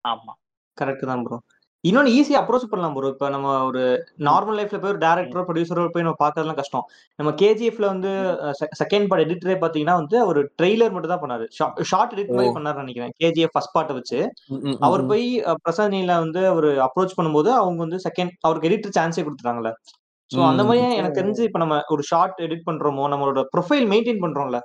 ஆமா. கரெக்ட் தான் ப்ரோ இன்னொன்னு ஈஸியா அப்ரோச் பண்ணலாம் ப்ரோ இப்போ நம்ம ஒரு நார்மல் லைஃப்ல போய் ஒரு டேரக்டரோ ப்ரொடியூசரோ போய் நம்ம பார்க்கறதுலாம் கஷ்டம். நம்ம கேஜிஎஃப்ல வந்து செகண்ட் பார்ட் எடிட்டரே பாத்தீங்கன்னா வந்து அவர் ட்ரெய்லர் மட்டும் தான் பண்ணாரு. ஷார்ட் எடிட் மாதிரி. பண்ணாரு நினைக்கிறேன். கேஜிஎஃப் ஃபர்ஸ்ட் பார்ட்டை வச்சு. அவர். போய் அஹ், பிரசாத் நீல வந்து அவர் அப்ரோச் பண்ணும்போது அவங்க வந்து செகண்ட் அவருக்கு எடிட்டர் சான்ஸே கொடுத்துட்டாங்கல்ல. சோ அந்த. மாதிரி எனக்கு தெரிஞ்சு இப்ப நம்ம ஒரு ஷார்ட் எடிட் பண்றோமோ நம்மளோட ப்ரொஃபைல் மெயின்டைன் பண்றோம்ல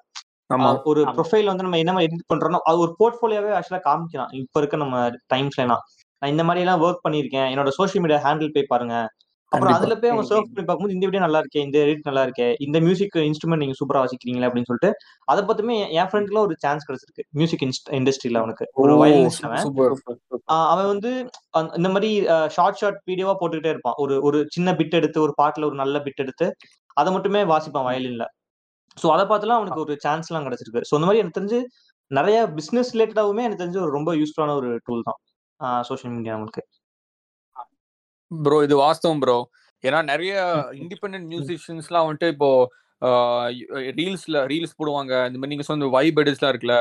ஒரு. ப்ரொஃபைல் வந்து நம்ம என்ன மாதிரி எடிட் பண்றோம்னா அது ஒரு போர்ட்ஃபோலியோவே ஆக்சுவலா காமிக்கலாம். இப்ப இருக்க நம்ம டைம்ஸ்ல எல்லாம் நான் இந்த மாதிரி எல்லாம் ஒர்க் பண்ணிருக்கேன் என்னோட சோஷியல் மீடியா ஹேண்டில் போய் பாருங்க. அப்புறம் அதுல போய் அவங்க சர்ச். பண்ணி பார்க்கும்போது இந்த வீடியோ நல்லா இருக்கே இந்த எடிட் நல்லா இருக்கே இந்த மியூசிக் இன்ஸ்ட்ருமெண்ட் நீங்க சூப்பரா வாசிக்கிறீங்களா அப்படின்னு சொல்லிட்டு அதை பத்தியுமே என் ஃப்ரெண்ட்ல ஒரு சான்ஸ் கிடைச்சிருக்கு. மியூசிக் இண்டஸ்ட்ரியில அவனுக்கு. ஒரு அவன். வந்து இந்த மாதிரி ஷார்ட் ஷார்ட் வீடியோவா போட்டுக்கிட்டே இருப்பான். ஒரு ஒரு சின்ன பிட் எடுத்து ஒரு பாட்டுல ஒரு நல்ல பிட் எடுத்து அதை மட்டுமே வாசிப்பான் வயலின்ல சோ அதை பார்த்துலாம் அவனுக்கு ஒரு சான்ஸ் எல்லாம் கிடைச்சிருக்கு. சோ அந்த மாதிரி எனக்கு தெரிஞ்சு நிறைய பிசினஸ் ரிலேட்டடாவுமே எனக்கு தெரிஞ்சு ஒரு ரொம்ப யூஸ்ஃபுல்லான ஒரு டூல் தான். சோஷியல் மீடியா நமக்கு ப்ரோ இது வாஸ்தவம் ப்ரோ ஏன்னா நிறைய இண்டிபெண்டன்ட் மியூசிஷியன்ஸ்லாம் வந்துட்டு இப்போ ரீல்ஸ்ல ரீல்ஸ் போடுவாங்க. இந்த மாதிரி நீங்க சொன்ன வைப் எடிட்ஸ்லாம் இருக்குல்ல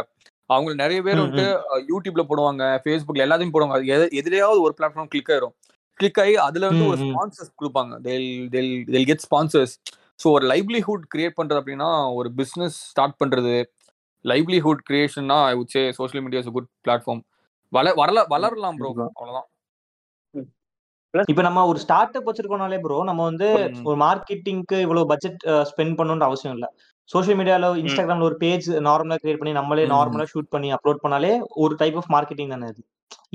அவங்க நிறைய பேர் வந்துட்டு யூடியூப்ல போடுவாங்க ஃபேஸ்புக்ல எல்லாத்தையும் போடுவாங்க. எதுலயாவது ஒரு பிளாட்ஃபார்ம் கிளிக் ஆயிரும். கிளிக் ஆகி அதுல வந்து ஒரு. ஸ்பான்சர்ஸ் கொடுப்பாங்க. தெல் தெல் தெல் கெட் ஸ்பான்சர்ஸ் ஸோ ஒரு லைவ்லிஹுட் கிரியேட் பண்றது அப்படின்னா ஒரு பிசினஸ் ஸ்டார்ட் பண்றது. Livelihood கிரியேஷன்னா I would say social media is good platform வள வரல வளரலாம் ப்ரோ கண்டிப்பா. அவ்வளவுதான். இப்ப நம்ம ஒரு ஸ்டார்ட் அப் வச்சிருக்கோம்னாலே ப்ரோ நம்ம வந்து. ஒரு மார்க்கெட்டிங்க்கு இவ்வளவு பட்ஜெட் ஸ்பெண்ட் பண்ணணும்னு அவசியம் இல்ல. சோஷியல் மீடியால இன்ஸ்டாகிராம்ல ஒரு பேஜ் நார்மலா கிரியேட் பண்ணி நம்மளே. நார்மலா ஷூட் பண்ணி அப்லோட் பண்ணாலே ஒரு டைப் ஆஃப் மார்க்கெட்டிங் தானே அது.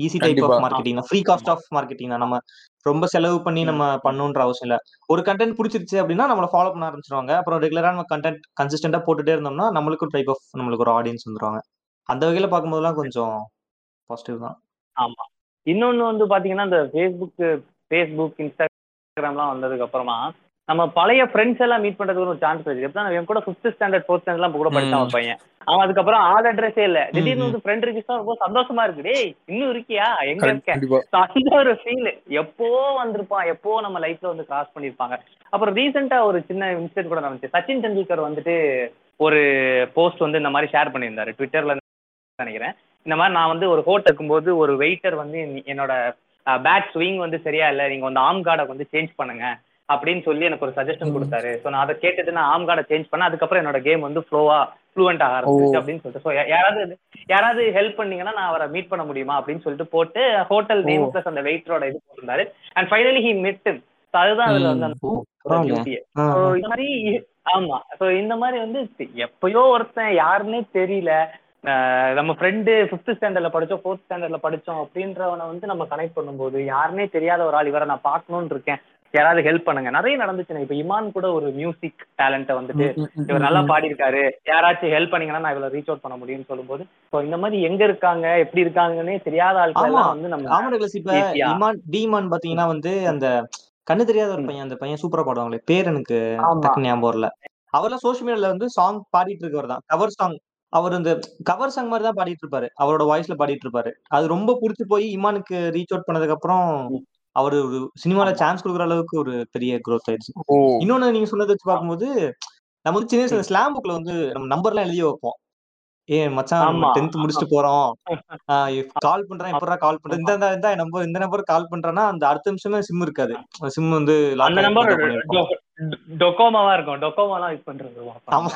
Easy type. ஆஃப் மார்க்கெட்டிங் தான். ஃப்ரீ காஸ்ட் ஆஃப் மார்க்கெட்டிங் தான். நம்ம ரொம்ப செலவு பண்ணி. நம்ம பண்ணணுன்ற அவசியம் இல்ல. ஒரு கண்டென்ட் பிடிச்சிருச்சு அப்படின்னா நம்மள ஃபாலோ பண்ண ஆரம்பிச்சிருவாங்க. அப்புறம் ரெகுலரா நம்ம கண்டென்ட் கன்சிஸ்டன்டா போட்டுட்டே இருந்தோம்னா நம்மளுக்கு டைப் ஆஃப் நம்மளுக்கு ஒரு ஆடியன்ஸ் வந்துருவாங்க. அந்த வகையில பார்க்கும்போதெல்லாம் கொஞ்சம் பாசிட்டிவ் தான். ஆமா. இன்னொன்னு வந்து பாத்தீங்கன்னா இந்த ஃபேஸ்புக் ஃபேஸ்புக் இன்ஸ்டாகிராம்லாம் வந்ததுக்கு அப்புறமா நம்ம பழைய ஃப்ரெண்ட்ஸ் எல்லாம் மீட் பண்றதுக்கு ஒரு சான்ஸ் கிடைச்சு எப்படின்னா என் கூட ஃபிஃப்த் ஸ்டாண்டர்ட் ஃபோர்த் ஸ்டாண்டர்ட்லாம் கூட படிச்சான் பையன். அவன் அதுக்கப்புறம் ஆள் அட்ரஸே இல்ல. திடீர்னு. வந்து ஃப்ரெண்ட் ரிஜிஸ்டர் ரொம்ப சந்தோஷமா இருக்கு. டேய் இன்னும் இருக்கியா? எங்க இருக்க? அந்த ஒரு ஃபீல் எப்போ வந்திருப்பான்? எப்போ நம்ம லைஃப்ல வந்து கிராஸ் பண்ணிருப்பாங்க? அப்புறம் ரீசெண்டா ஒரு சின்ன இன்சிடென்ட் கூட நடந்துச்சு. சச்சின் டெண்டுல்கர் வந்துட்டு ஒரு போஸ்ட் வந்து இந்த மாதிரி ஷேர் பண்ணியிருந்தாரு. ட்விட்டர்ல நினைக்கிறேன். இந்த மாதிரி நான் வந்து ஒரு ஹோட்டல் இருக்கும்போது ஒரு வெயிட்டர் வந்து என்- என்னோட பேட் ஸ்விங் வந்து சரியா இல்லை. நீங்க வந்து ஆம் கார்டை வந்து சேஞ்ச் பண்ணுங்க. அப்படின்னு சொல்லி எனக்கு ஒரு சஜஷன். கொடுத்தாரு. ஸோ நான் அதை கேட்டுட்டு நான் ஆம் கார்டை சேஞ்ச் பண்ணேன். அதுக்கப்புறம் என்னோட கேம் வந்து ஃப்ளோவா ஃப்ளூவெண்ட் ஆக ஆரம்பிச்சு. அப்படின்னு சொல்லிட்டு. ஸோ யாராவது யாராவது ஹெல்ப் பண்ணீங்கன்னா நான் அவரை மீட் பண்ண முடியுமா அப்படின்னு சொல்லிட்டு போட்டு ஹோட்டல் நேம். பிளஸ் அந்த வெயிட்டரோட இது போட்டிருந்தாரு. அண்ட் ஃபைனலி ஹி மிட் அதுதான் அதுல வந்து அந்த மாதிரி ஆமா. ஸோ இந்த மாதிரி வந்து எப்பயோ ஒருத்தன் யாருன்னே தெரியல. நம்ம ஃப்ரெண்டு ஃபிஃப்த் ஸ்டாண்டர்ட்ல படிச்சோம் ஃபோர்த் ஸ்டாண்டர்ட்ல படிச்சோம் அப்படின்றவனை வந்து நம்ம கனெக்ட் பண்ணும்போது யாருன்னே தெரியாத ஒரு ஆள் இவரை நான் பார்க்கணும்னு இருக்கேன். யாராவது ஹெல்ப் பண்ணுங்க. நிறைய நடந்துச்சு இப்ப இமான் கூட ஒரு மியூசிக் டேலண்ட்டை வந்துட்டு இவர் நல்லா. பாடியிருக்காரு. யாராச்சும் ஹெல்ப் பண்ணீங்கன்னா நான் இவ்வளவு ரீச் அவுட் பண்ண முடியும்னு சொல்லும்போது ஸோ இந்த மாதிரி எங்க இருக்காங்க? எப்படி இருக்காங்கன்னே தெரியாத ஆட்கள் வந்து நம்ம இப்ப இமான் டிமான் பாத்தீங்கன்னா வந்து அந்த கண்ணு தெரியாத ஒரு. பையன் அந்த பையன் சூப்பரா பாடுவாங்களே. பேர் எனக்கு ஞாபகம் வரல. அவர்லாம் சோஷியல் மீடியால வந்து சாங் பாடிட்டு இருக்கவர் தான். கவர் சாங் அவர் இந்த கவர் சாங் மாதிரி தான் பாடிட்டு இருப்பாரு அவரோட வாய்ஸ்ல பாடிட்டு இருப்பாரு அது ரொம்ப புடிச்சு போய் இமானுக்கு ரீச் அவுட் பண்ணதுக்கு அப்புறம். அவர் ஒரு சினிமால சான்ஸ் கொடுக்குற அளவுக்கு ஒரு பெரிய growth ஆயிடுச்சு. இன்னொன்னு நீங்க சொன்னதை வச்சு. பார்க்கும்போது நம்ம வந்து சின்ன. வயசுல ஸ்லாம் புக்ல வந்து நம்ம நம்பர்லாம் எழுதி வைப்போம். ஏ மச்சான் டென்த் முடிச்சுட்டு போறோம். கால் பண்றேன் எப்படா கால் பண்றேன். இந்த இந்த நம்பர் இந்த நம்பர் கால் பண்றேன்னா அந்த அடுத்த நிமிஷமே சிம் இருக்காது. சிம் வந்து டொக்கோமாவா இருக்கும். டொக்கோமாலாம் யூஸ் பண்றது ஆமா.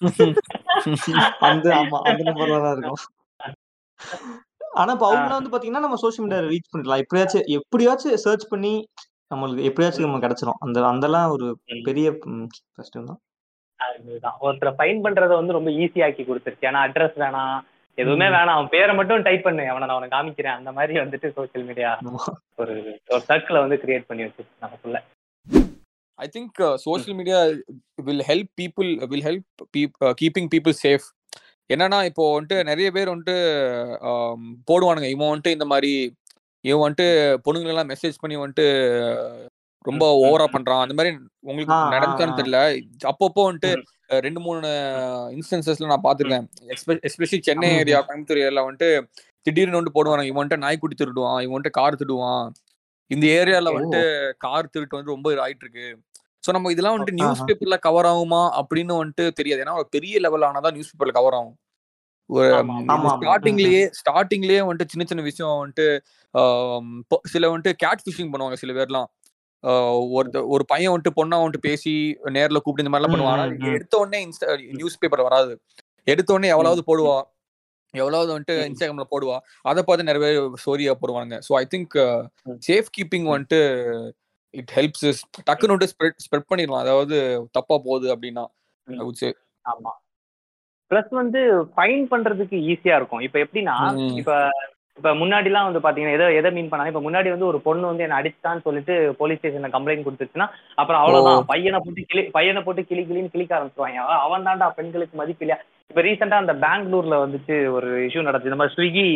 அந்த ஆமா அந்த நம்பர்ல தான் இருக்கும். ஆனா இப்ப அவங்கள வந்து பாத்தீங்கன்னா நம்ம சோஷியல் மீடியா ரீச் பண்ணிடலாம். எப்படியாச்சும் எப்படியாச்சும் சர்ச் பண்ணி நம்மளுக்கு எப்படியாச்சும் நம்ம கிடைச்சிரும். அந்த அதெல்லாம் ஒரு. பெரிய கஷ்டம் தான். அதுதான். ஒருத்தரை ஃபைன் பண்றதை வந்து ரொம்ப ஈஸியாக்கி கொடுத்துருச்சு. ஏன்னா அட்ரஸ் வேணாம் எதுவுமே. வேணாம். அவன் பேரை மட்டும் டைப் பண்ணு. அவனை நான் அவனை காமிக்கிறேன். அந்த மாதிரி வந்துட்டு சோஷியல் மீடியா. ஒரு ஒரு சர்க்கிளை வந்து கிரியேட் பண்ணி வச்சு நமக்குள்ள. Social media will help people will help peop, uh, keeping people safe. என்னன்னா இப்போ வந்துட்டு நிறைய பேர் வந்துட்டு போடுவானுங்க. இவன் வந்துட்டு இந்த மாதிரி இவன் வந்துட்டு பொண்ணுங்களெல்லாம் மெசேஜ் பண்ணி வந்துட்டு ரொம்ப ஓவரா. பண்றான். அந்த மாதிரி உங்களுக்கு நடந்துச்சான்னு. தெரியல. அப்பப்போ வந்துட்டு ரெண்டு மூணு இன்ஸ்டன்சஸ்ல நான் ம், பார்த்துருக்கேன். Especially Chennai area. கோயம்புத்தூர் ஏரியால வந்துட்டு திடீர்னு வந்துட்டு போடுவானுங்க. இவன் வந்துட்டு நாய்க்குட்டி திருடுவான். இவன் வந்துட்டு கார் திருடுவான். இந்த ஏரியால வந்துட்டு கார் திருட்டு வந்து ரொம்ப ஆயிட்டு இருக்கு சோ நம்ம இதெல்லாம் வந்துட்டு நியூஸ். பேப்பர்ல கவர் ஆகுமா அப்படின்னு வந்துட்டு தெரியாது. ஏன்னா ஒரு பெரிய லெவல் ஆனாதான் நியூஸ் பேப்பர்ல கவர் ஆகும். ஒரு. ஸ்டார்டிங்லயே ஸ்டார்டிங்லயே வந்துட்டு சின்ன சின்ன விஷயம் வந்துட்டு சில வந்துட்டு கேட் ஃபிஷிங் பண்ணுவாங்க சில பேர்லாம். ஒருத்த ஒரு பையன் வந்துட்டு பொண்ணா வந்துட்டு பேசி நேர்ல கூப்பிட்டு இந்த மாதிரிலாம் பண்ணுவாங்க. எடுத்த உடனே இன்ஸ்டா நியூஸ் பேப்பர் வராது. எடுத்த உடனே எவ்வளவு போடுவா. எவ்வளவு வந்துட்டு. இன்ஸ்டாகிராம்ல போடுவா. அதை பார்த்து நிறைய பேர் ஸ்டோரியா போடுவாங்க so I think. Safe keeping வந்துட்டு இட் ஹெல்ப்ஸ் இஸ் டக்குன்னு வந்துட்டு ஸ்ப்ரெட் ஸ்ப்ரெட் பண்ணிடலாம். அதாவது தப்பா போகுது அப்படின்னா. ஆமா. பிளஸ் வந்து ஃபைன் பண்றதுக்கு ஈஸியா இருக்கும். இப்ப எப்படின்னா. இப்ப இப்ப முன்னாடி எல்லாம் வந்து பாத்தீங்கன்னா எதை எதை மீன் பண்ணாங்க? இப்ப முன்னாடி வந்து ஒரு பொண்ணு வந்து என்ன அடிச்சான்னு சொல்லிட்டு போலீஸ் ஸ்டேஷன்ல கம்ப்ளைண்ட் கொடுத்துச்சுன்னா அப்புறம் அவ்வளவுதான். பையனை போட்டு கிளி பையனை போட்டு கிளி கிளின்னு கிளிக்க ஆரம்பிச்சுவாங்க அவன் தான்டா பெண்களுக்கு மதிப்பு இல்லையா? இப்ப ரீசெண்டா அந்த பெங்களூர்ல வந்துச்சு ஒரு இஷ்யூ நடந்துச்சு. இந்த மாதிரி ஸ்விக்கி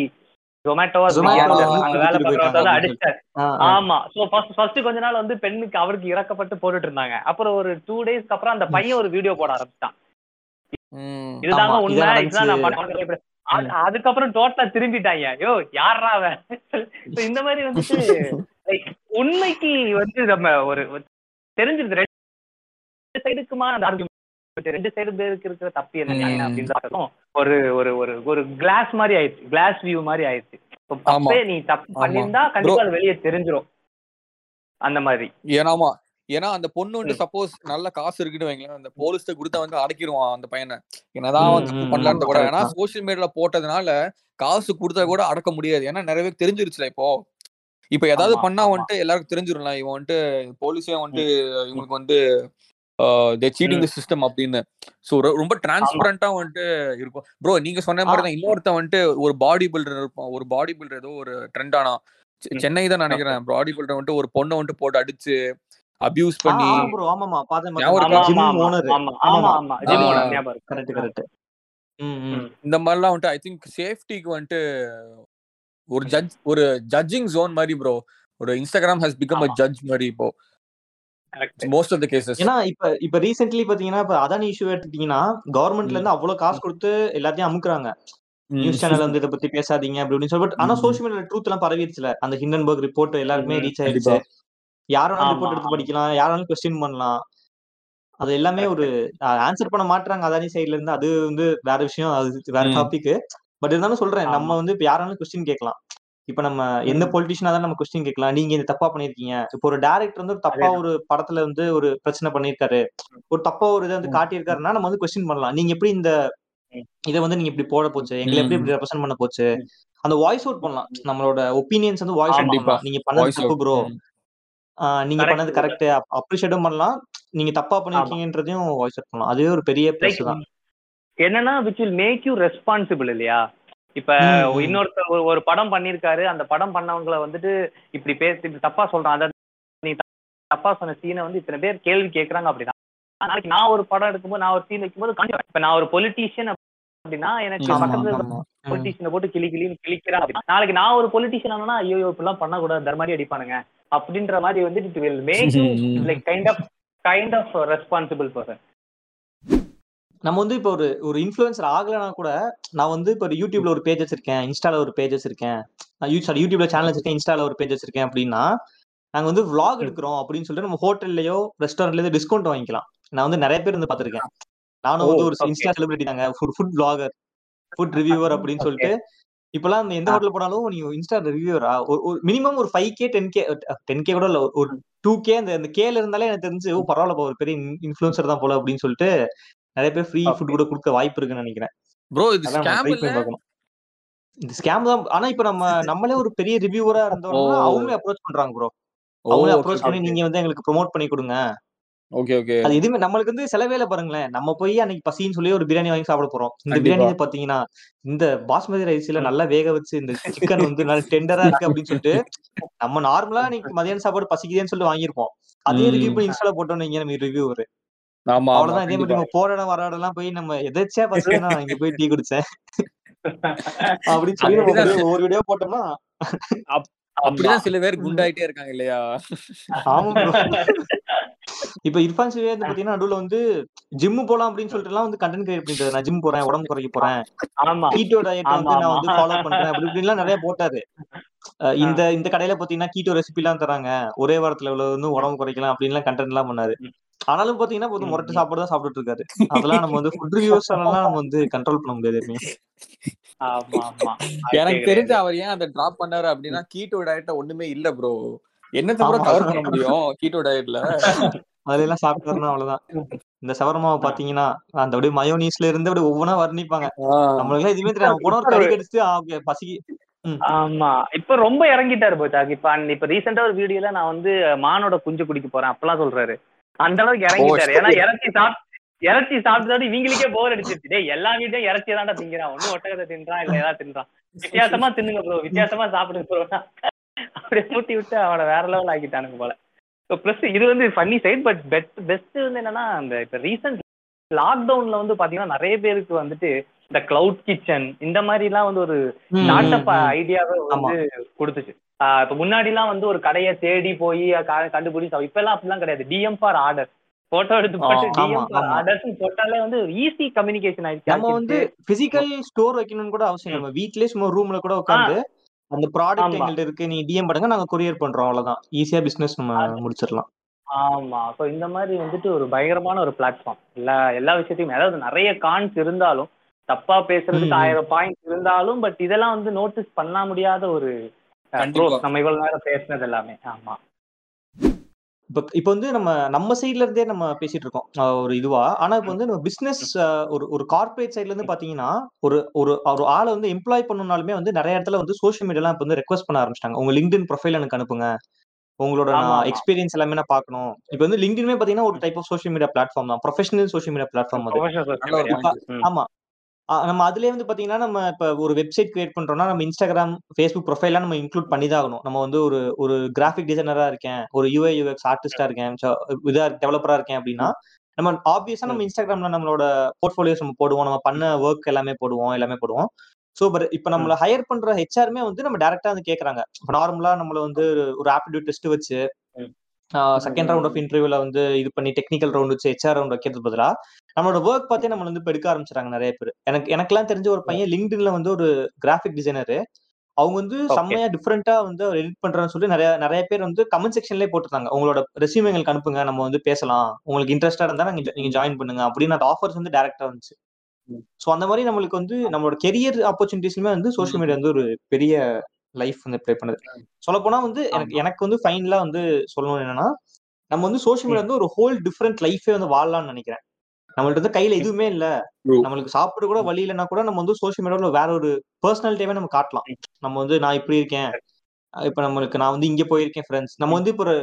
ஜொமேட்டோவா வந்து அங்க வேலை வந்து போயிருக்காங்க அடிச்சாரு. ஆமா. சோ ஃபர்ஸ்ட் ஃபர்ஸ்ட் கொஞ்ச நாள் வந்து பெண்ணுக்கு அவருக்கு இறக்கப்பட்டு போட்டுட்டு இருந்தாங்க. அப்புறம் ஒரு டூ டேஸ்க்கு அப்புறம் அந்த பையன் ஒரு வீடியோ போட ஆரம்பிச்சான். இதுதாங்க உண்மை இதுதான் அதுக்கப்புறம் டோட்டலா திரும்பிட்டாங்க. ஐயோ யாரா அவன்? இந்த மாதிரி வந்துட்டு லைக் உண்மைக்கு வந்து நம்ம ஒரு ஒரு தெரிஞ்சிருது. ரெண்டு சைடுக்குமா அந்த argument ரெண்டு சைடு பேருக்கு இருக்கிற தப்பு என்ன நியாயம் ம். அப்படின்னு ஒரு ஒரு ஒரு ஒரு கிளாஸ் மாதிரி ஆயிடுச்சு. கிளாஸ் வியூ மாதிரி ஆயிடுச்சு. தப்பே நீ தப்பு ஆமா. பண்ணியிருந்தா கண்டிப்பா அது வெளியே தெரிஞ்சிரும். அந்த மாதிரி. ஏனாமா ஏன்னா அந்த பொண்ணு வந்து சப்போஸ் நல்ல காசு இருக்குன்னு வைங்களேன் அந்த போலீஸ்ட கொடுத்தா வந்து அடக்கிடுவான் அந்த பையனை. என்னதான் ம், பண்ணலான்னு கூட. ஏன்னா. சோசியல் மீடியால போட்டதுனால காசு கொடுத்தா கூட அடக்க முடியாது. ஏன்னா நிறைய பேருக்கு தெரிஞ்சிருச்சுல இப்போ. இப்ப ஏதாவது பண்ணா. வந்துட்டு எல்லாருக்கும் தெரிஞ்சிரும்ல. இவன் வந்துட்டு போலீஸே வந்துட்டு இவங்களுக்கு வந்து தே சீட்டிங் தி சிஸ்டம் அப்படின்னு. சோ ரொம்ப டிரான்ஸ்பரண்டா வந்துட்டு இருக்கும். ப்ரோ நீங்க சொன்ன மாதிரி தான் இன்னொருத்தன் வந்துட்டு ஒரு பாடி பில்டர் இருப்பான். ஒரு பாடி பில்டர் ஏதோ ஒரு ட்ரெண்ட் ஆனா. சென்னை தான் நினைக்கிறேன். பாடி பில்டர் வந்துட்டு ஒரு பொண்ணை வந்துட்டு போட்டு அடிச்சு அபியூஸ் பண்ணி ஆ, bro, ஆமாமா. இந்த மாதிரிலாம் வந்துட்டு ஐ திங்க் சேஃப்டிக்கு வந்துட்டு ஒரு ஜட்ஜ் ஒரு ஜட்ஜிங் ஜோன் மாதிரி ப்ரோ ஒரு Instagram has become a. Judge மாதிரி இப்போ. மோஸ்ட் ஆஃப் த கேசஸ் ஏன்னா இப்ப இப்ப ரீசென்ட்லி பாத்தீங்கன்னா இப்ப அதானி இஷ்யூ எடுத்துட்டீங்கன்னா கவர்மெண்ட்ல இருந்து அவ்வளவு காசு கொடுத்து எல்லாத்தையும் அமுக்குறாங்க. நியூஸ் சேனல் வந்து இதை பத்தி பேசாதீங்க அப்படி இப்படின்னு சொல்லி பட் ஆனா. சோஷியல் மீடியா ட்ரூத் எல்லாம் பரவிடுச்சுல அந்த ஹிண்டன்பர்க் ரிப்போர்ட் எல்லாருக்குமே ம், ரீச் ஆயிடுச்சு. யாரும் ரிப்போர்ட் எடுத்து. படிக்கலாம் யாரும் கொஸ்டின் பண்ணலாம். அது எல்லாமே ஒரு ஆன்சர் பண்ண மாட்டாங்க அதானி சைடுல இருந்து. அது வந்து வேற விஷயம் அது வேற. டாபிக் பட் இருந்தாலும் சொல்றேன். நம்ம வந்து இப்ப யாராலும் கொஸ்டின் கேட்கலாம். இப்ப நம்ம எந்த. பொலிட்டிஷியனா தான் நம்ம கொஸ்டின் கேட்கலாம். நீங்க இந்த தப்பா பண்ணிருக்கீங்க இப்போ ஒரு டேரக்டர் வந்து ஒரு தப்பா. ஒரு படத்துல வந்து ஒரு பிரச்சனை பண்ணிருக்காரு ஒரு தப்பா ஒரு இதை வந்து. காட்டியிருக்காருன்னா நம்ம வந்து கொஸ்டின் பண்ணலாம். நீங்க எப்படி இந்த. இதை வந்து நீங்க இப்படி போட போச்சு? எங்களை எப்படி. இப்படி ரெப்ரசென்ட் பண்ண போச்சு. அந்த வாய்ஸ் அவுட் பண்ணலாம். நம்மளோட ஒப்பீனியன்ஸ் வந்து வாய்ஸ் அவுட் பண்ணலாம். நீங்க பண்ணது தப்பு ப்ரோ நீங்க பண்ணது. கரெக்ட் அப்ரிஷியேட்டும் பண்ணலாம். நீங்க தப்பா பண்ணிருக்கீங்கன்றதையும் வாய்ஸ் அவுட் பண்ணலாம். அதுவே ஒரு பெரிய பிளஸ் தான். என்னன்னா which will make you responsible இல்லையா? இப்ப. இன்னொருத்தர் ஒரு- ஒரு படம் பண்ணிருக்காரு அந்த படம் பண்ணவங்கள வந்துட்டு இப்படி பேசி இப்படி தப்பா சொல்றான் அத நீ தப்பா சொன்ன சீனை வந்து இத்தனை பேர் கேள்வி கேட்கறாங்க அப்படின்னா நாளைக்கு நான் ஒரு படம் எடுக்கும்போது நான் ஒரு சீன் வைக்கும்போது இப்ப நான் ஒரு பொலிட்டீஷியன் அப்படின்னா எனக்கு பக்கத்துல. பொலிட்டீஷியனை போட்டு கிளி கிளின்னு கிளிக்கிறா நாளைக்கு நான் ஒரு பொலிட்டீஷியன் ஆனா ஐயோ இப்படிலாம் பண்ணக்கூடாது தர்மாரி அடிப்பானுங்க அப்படின்ற மாதிரி வந்து it will make like kind of kind of responsible person நம்ம வந்து இப்போ ஒரு ஒரு இன்ஃபுளுசர் ஆகலைன்னா கூட நான் வந்து இப்போ யூடியூப்ல ஒரு பேஜ் வச்சிருக்கேன் இன்ஸ்டால ஒரு பேஜ் வச்சிருக்கேன் சாரி யூடியூப்ல சேனல் வச்சிருக்கேன் இன்ஸ்டால ஒரு பேஜ் வச்சிருக்கேன் அப்படின்னா நாங்க வந்து vlog எடுக்கிறோம் அப்படின்னு சொல்லிட்டு நம்ம ஹோட்டல்லையோ ரெஸ்டாரண்ட்லயோ டிஸ்கவுண்ட் வாங்கிக்கலாம். நான் வந்து நிறைய பேர் வந்து பாத்திருக்கேன் நானும் வந்து ஒரு. இன்ஸ்டா செலிபிரிட்டி தாங்க food food vlogger food reviewer அப்படின்னு சொல்லிட்டு இப்பெல்லாம் எந்த. ஹோட்டல் போனாலும் நீ இன்ஸ்டா ரிவ்யூவரா ஒரு மினிமம் ஒரு five K ten K ten K கூட இல்ல ஒரு- டூ கே அந்த கேல இருந்தாலே எனக்கு தெரிஞ்சு பரவாயில்ல ஒரு பெரிய இன்ஃபுளுசர் தான் போல அப்படின்னு சொல்லிட்டு நிறைய பேர் ஃப்ரீ ஃபுட். கூட கொடுக்க வாய்ப்பு இருக்குன்னு நினைக்கிறேன். ப்ரோ இது ஸ்கேம் இல்ல? இந்த ஸ்கேம் தான். ஆனா இப்ப நம்ம நம்மளே ஒரு பெரிய ரிவ்யூவரா இருந்தோம்னா ஓ. அவங்களே அப்ரோச் பண்றாங்க ப்ரோ ஓ அவங்களே அப்ரோச் பண்ணி. நீங்க வந்து எங்களுக்கு ப்ரோமோட் பண்ணி கொடுங்க. ஓகே ஓகே அது எதுவுமே நம்மளுக்கு வந்து செலவேல பாருங்களேன். நம்ம போய் அன்னைக்கு பசின்னு சொல்லி ஒரு பிரியாணி வாங்கி சாப்பிட போறோம். இந்த. பிரியாணி பாத்தீங்கன்னா இந்த பாஸ்மதி ரைஸ்ல நல்லா வேக வச்சு இந்த சிக்கன் வந்து நல்லா டெண்டரா இருக்கு அப்படின்னு சொல்லிட்டு நம்ம நார்மலா இன்னைக்கு மதியான சாப்பாடு பசிக்குதேன்னு சொல்லி வாங்கியிருப்போம். அதே. ரிவ்யூ போய் இன்ஸ்டால போட்டோம் நீங்க நம்ம ரிவ்யூ ஒரு ஆமா அவ்வளவுதான். இதே மாதிரி கண்டிப்பா. நம்ம போற இடம் வர இடம்லாம் போய் நம்ம எதாச்சியா பசங்க இங்க போய் டீ குடிச்சேன். அப்படின்னு சொல்லி ஒவ்வொரு வீடியோ போட்டோம்னா அப்படிதான் சில பேர் குண்டாயிட்டே இருக்காங்க இல்லையா? ஆமா. இப்ப இர்ஃபான் சிவே வந்து பாத்தீங்கன்னா நடுவுல வந்து ஜிம் போலாம் அப்படின்னு சொல்லிட்டு எல்லாம் வந்து கண்டென்ட் கிரியேட் பண்ணிட்டு நான் ஜிம் போறேன் உடம்பு குறைக்க போறேன். ஆமா. கீட்டோ டயட் வந்து நான் வந்து. ஃபாலோ பண்றேன். அப்படி இப்படின்லாம் நிறைய போட்டாரு. இந்த இந்த கடையில பாத்தீங்கன்னா கீட்டோ ரெசிபி எல்லாம் தராங்க. ஒரே வாரத்துல இவ்வளவு வந்து உடம்பு குறைக்கலாம் அப்படின்லாம் கண்டென்ட் எல்லாம் பண்ணாரு. ஆனாலும் பாத்தீங்கன்னா போதும் முரட்டு. சாப்பாடு தான் சாப்பிட்டுட்டு இருக்காரு. அதெல்லாம் நம்ம வந்து ஃபுட் ரிவ்யூஸ் எல்லாம் நம்ம வந்து கண்ட்ரோல் பண்ண முடியாது எப்பயுமே. ஆமா ஆமா. எனக்கு தெரிஞ்சு அவர் ஏன் அதை டிராப் பண்ணாரு அப்படின்னா கீட்டோ டயட்ல ஒண்ணுமே இல்ல ப்ரோ என்னத்த ப்ரோ ஆமா. கவர் பண்ண முடியும் கீட்டோ டயட்ல அதுல எல்லாம் சாப்பிட்டாருன்னா அவ்வளவுதான். இந்த சவர்மாவை பாத்தீங்கன்னா அந்த அப்படியே மயோனீஸ்ல இருந்து அப்படியே ஒவ்வொன்றா வர்ணிப்பாங்க. நம்மளுக்கு எல்லாம் எதுவுமே தெரியாது. போன ஒரு கறி கடிச்சு பசிக்கு. ஆமா. இப்ப ரொம்ப இறங்கிட்டாரு போச்சாக் இப்ப இப்ப ரீசெண்டா ஒரு வீடியோல நான் வந்து மானோட குஞ்சு குடிக்க போறேன் அப்பெல்லாம் சொல்றாரு. அந்த அளவுக்கு இறங்கிட்டாரு. ஏன்னா இறச்சி சாப்பிட்டு இறச்சி சாப்பிட்டு இவங்களுக்கே போர் அடிச்சிருச்சு. டேய் எல்லா வீட்லயும் இறச்சி தான்டா திங்கிறான். ஒண்ணு ஒட்டகத்தை தின்றான் இல்ல ஏதாவது தின்றான் வித்தியாசமா தின்னுங்க ப்ரோ வித்தியாசமா சாப்பிடுங்க ப்ரோ அப்படியே மூட்டி விட்டு அவனை வேற லெவல் ஆக்கிட்டானுங்க போல. ப்ளஸ் இது வந்து funny side but best best வந்து என்னன்னா அந்த இப்ப ரீசெண்ட் லாக்டவுன்ல வந்து பாத்தீங்கன்னா நிறைய பேருக்கு வந்துட்டு இந்த கிளவுட் கிச்சன் இந்த மாதிரி எல்லாம் வந்து ஒரு ஸ்டார்ட் அப். ஐடியாவை வந்து கொடுத்துச்சு. இப்ப முன்னாடி எல்லாம் வந்து ஒரு கடையை தேடி போய் க- கண்டுபிடிச்சு இப்ப எல்லாம் அப்படிலாம் கிடையாது டிஎம் ஃபார் ஆர்டர் போட்டோ எடுத்து போட்டு டிஎம் ஃபார். ஆர்டர்ஸ் போட்டாலே வந்து ஈஸி கம்யூனிகேஷன் ஆயிடுச்சு நம்ம வந்து பிசிக்கல் ஸ்டோர் வைக்கணும்னு கூட அவசியம். நம்ம வீட்லயே சும்மா ரூம்ல கூட உட்காந்து அந்த ப்ராடக்ட். எங்கள்ட்ட இருக்கு நீ டிஎம் பண்ணுங்க நாங்க கொரியர் பண்றோம் அவ்வளவுதான் ஈஸியா பிசினஸ் நம்ம முடிச்சிடலாம் ஆமா ஸோ இந்த மாதிரி வந்துட்டு ஒரு பயங்கரமான ஒரு பிளாட்ஃபார்ம் எல்லா எல்லா விஷயத்தையும் அதாவது நிறைய கான்ஸ் இருந்தாலும் தப்பா பேசுறதுக்கு. ஆயிரம் பாயிண்ட் இருந்தாலும் பட் இதெல்லாம் வந்து நோட்டீஸ் பண்ண முடியாத ஒரு. நம்ம இவ்வளவு நேரம் பேசுனது எல்லாமே. ஆமா. இப்ப இப்ப வந்து நம்ம நம்ம சைடுல இருந்தே நம்ம பேசிட்டு இருக்கோம். ஒரு இதுவா. ஆனா இப்ப வந்து நம்ம பிசினஸ் ஒரு ஒரு கார்ப்பரேட் சைடுல இருந்து பாத்தீங்கன்னா ஒரு ஒரு ஒரு ஆளை வந்து எம்ப்ளாய் பண்ணணும்னாலுமே வந்து நிறைய இடத்துல வந்து சோஷியல் மீடியாலாம் இப்ப வந்து ரெக்வஸ்ட் பண்ண ஆரம்பிச்சிட்டாங்க. உங்க லிங்க்டின் ப்ரொஃபைல் எனக்கு அனுப்புங்க. உங்களோட நான். எக்ஸ்பீரியன்ஸ் எல்லாமே நான் பார்க்கணும். இப்போ வந்து லிங்க்டின்மே பாத்தீங்கன்னா ஒரு type of social media platform தான். ப்ரொஃபஷனல் சோஷியல் மீடியா பிளாட்ஃபார்ம் அது. ஆமா. நம்ம அதுலயே வந்து பாத்தீங்கன்னா நம்ம இப்ப ஒரு வெப்சைட் கிரியேட் பண்றோம்னா நம்ம இன்ஸ்டாகிராம் ஃபேஸ்புக் ப்ரொஃபைல்லாம் நம்ம இன்க்ளூட் பண்ணி தான் ஆகணும் நம்ம வந்து ஒரு ஒரு கிராஃபிக் டிசைனரா இருக்கேன் ஒரு யூஐ யூஎக்ஸ் ஆர்டிஸ்டா இருக்கேன் so இதா டெவலப்பரா இருக்கேன் அப்படின்னா நம்ம ஆப்வியஸா நம்ம இன்ஸ்டாகிராம்ல நம்மளோட போர்ட்ஃபோலியோஸ் நம்ம போடுவோம். நம்ம பண்ண ஒர்க் எல்லாமே போடுவோம் எல்லாமே போடுவோம். சோ பட் இப்ப நம்மள ஹையர் பண்ற ஹெச்ஆருமே வந்து நம்ம டேரக்டா வந்து கேக்குறாங்க. இப்ப நார்மலா நம்மள வந்து ஒரு ஆப்டிடியூட் டெஸ்ட் வச்சு. செகண்ட் ரவுண்ட் ஆஃப் இன்டர்வியூல வந்து இது பண்ணி டெக்னிக்கல் ரவுண்ட் வச்சு ஹெச்ஆர் ரவுண்ட் வைக்கிறது பதிலா நம்மளோட ஒர்க் பார்த்தே நம்ம வந்து எடுக்க ஆரம்பிச்சிட்டாங்க நிறைய பேர். எனக்கு எனக்கெல்லாம் தெரிஞ்ச ஒரு பையன் லிங்க்டின்ல வந்து ஒரு கிராஃபிக் டிசைனர் அவங்க வந்து. செம்மையா டிஃப்ரெண்டா வந்து அவர் எடிட் பண்றான்னு சொல்லி நிறைய நிறைய பேர் வந்து கமெண்ட் செக்ஷன்லயே போட்டுருந்தாங்க. உங்களோட ரெசியூம் எங்களுக்கு அனுப்புங்க நம்ம வந்து பேசலாம். உங்களுக்கு இன்ட்ரெஸ்டா இருந்தா நீங்க நீங்க ஜாயின் பண்ணுங்க அப்படின்னு அந்த ஆஃபர்ஸ் வந்து டேரக்டா வந்துச்சு. சோ அந்த மாதிரி நம்மளுக்கு வந்து நம்மளோட கெரியர் ஆப்பர்ச்சுனிட்டிஸ்லுமே வந்து சோஷியல் மீடியா வந்து ஒரு பெரிய லைஃப் வந்து ப்ளே பண்ணுது. சொல்ல போனா வந்து எனக்கு எனக்கு வந்து ஃபைனலா வந்து சொல்லணும் என்னன்னா நம்ம வந்து சோஷியல் மீடியா வந்து ஒரு ஹோல் டிஃப்ரெண்ட் லைஃபே வந்து வாழலாம்னு நினைக்கிறேன். நம்மள்ட்ட வந்து கையில எதுவுமே இல்ல. நம்மளுக்கு சாப்பிட கூட வழி இல்லைன்னா கூட நம்ம வந்து சோஷியல் மீடியாவில் வேற ஒரு பர்சனாலிட்டியாவே நம்ம காட்டலாம். நம்ம வந்து நான் இப்படி இருக்கேன். இப்ப நம்மளுக்கு நான் வந்து இங்க போயிருக்கேன் ஃப்ரெண்ட்ஸ் நம்ம வந்து இப்போ ஒரு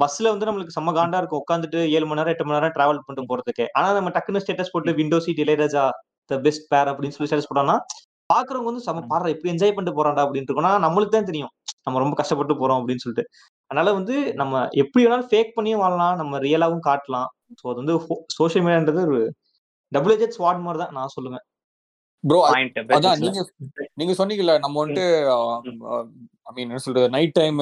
பஸ்ல வந்து நம்மளுக்கு செம்ம காண்டா இருக்கும். உட்காந்துட்டு ஏழு மணி நேரம் எட்டு மணி நேரம் டிராவல் பண்ணிட்டு போறதுக்கு. ஆனா நம்ம டக்குன்னு ஸ்டேட்டஸ் போட்டு window seat Ilaiyaraaja the best பேர் அப்படின்னு சொல்லி ஸ்டேட்டஸ் போட்டோம்னா பாக்குறவங்க வந்து செம்ம பாடுற இப்படி என்ஜாய் பண்ணிட்டு போறான்டா அப்படின்னு இருக்கும் ஆனா நம்மளுக்கு தான் தெரியும். நம்ம ரொம்ப கஷ்டப்பட்டு போறோம் அப்படின்னு சொல்லிட்டு. அதனால வந்து நம்ம எப்படி வேணாலும் ஃபேக் பண்ணியும் வாழலாம். நம்ம ரியலாவும் காட்டலாம். ஸோ அது வந்து சோஷியல் மீடியான்றது ஒரு டபுள் ஏஜெட் ஸ்வாட் மாதிரி தான் நான் சொல்லுவேன். ப்ரோ அதான் நீங்க நீங்க சொன்னீங்கல்ல நம்ம வந்துட்டு ஐ மீன் என்ன சொல்றது night time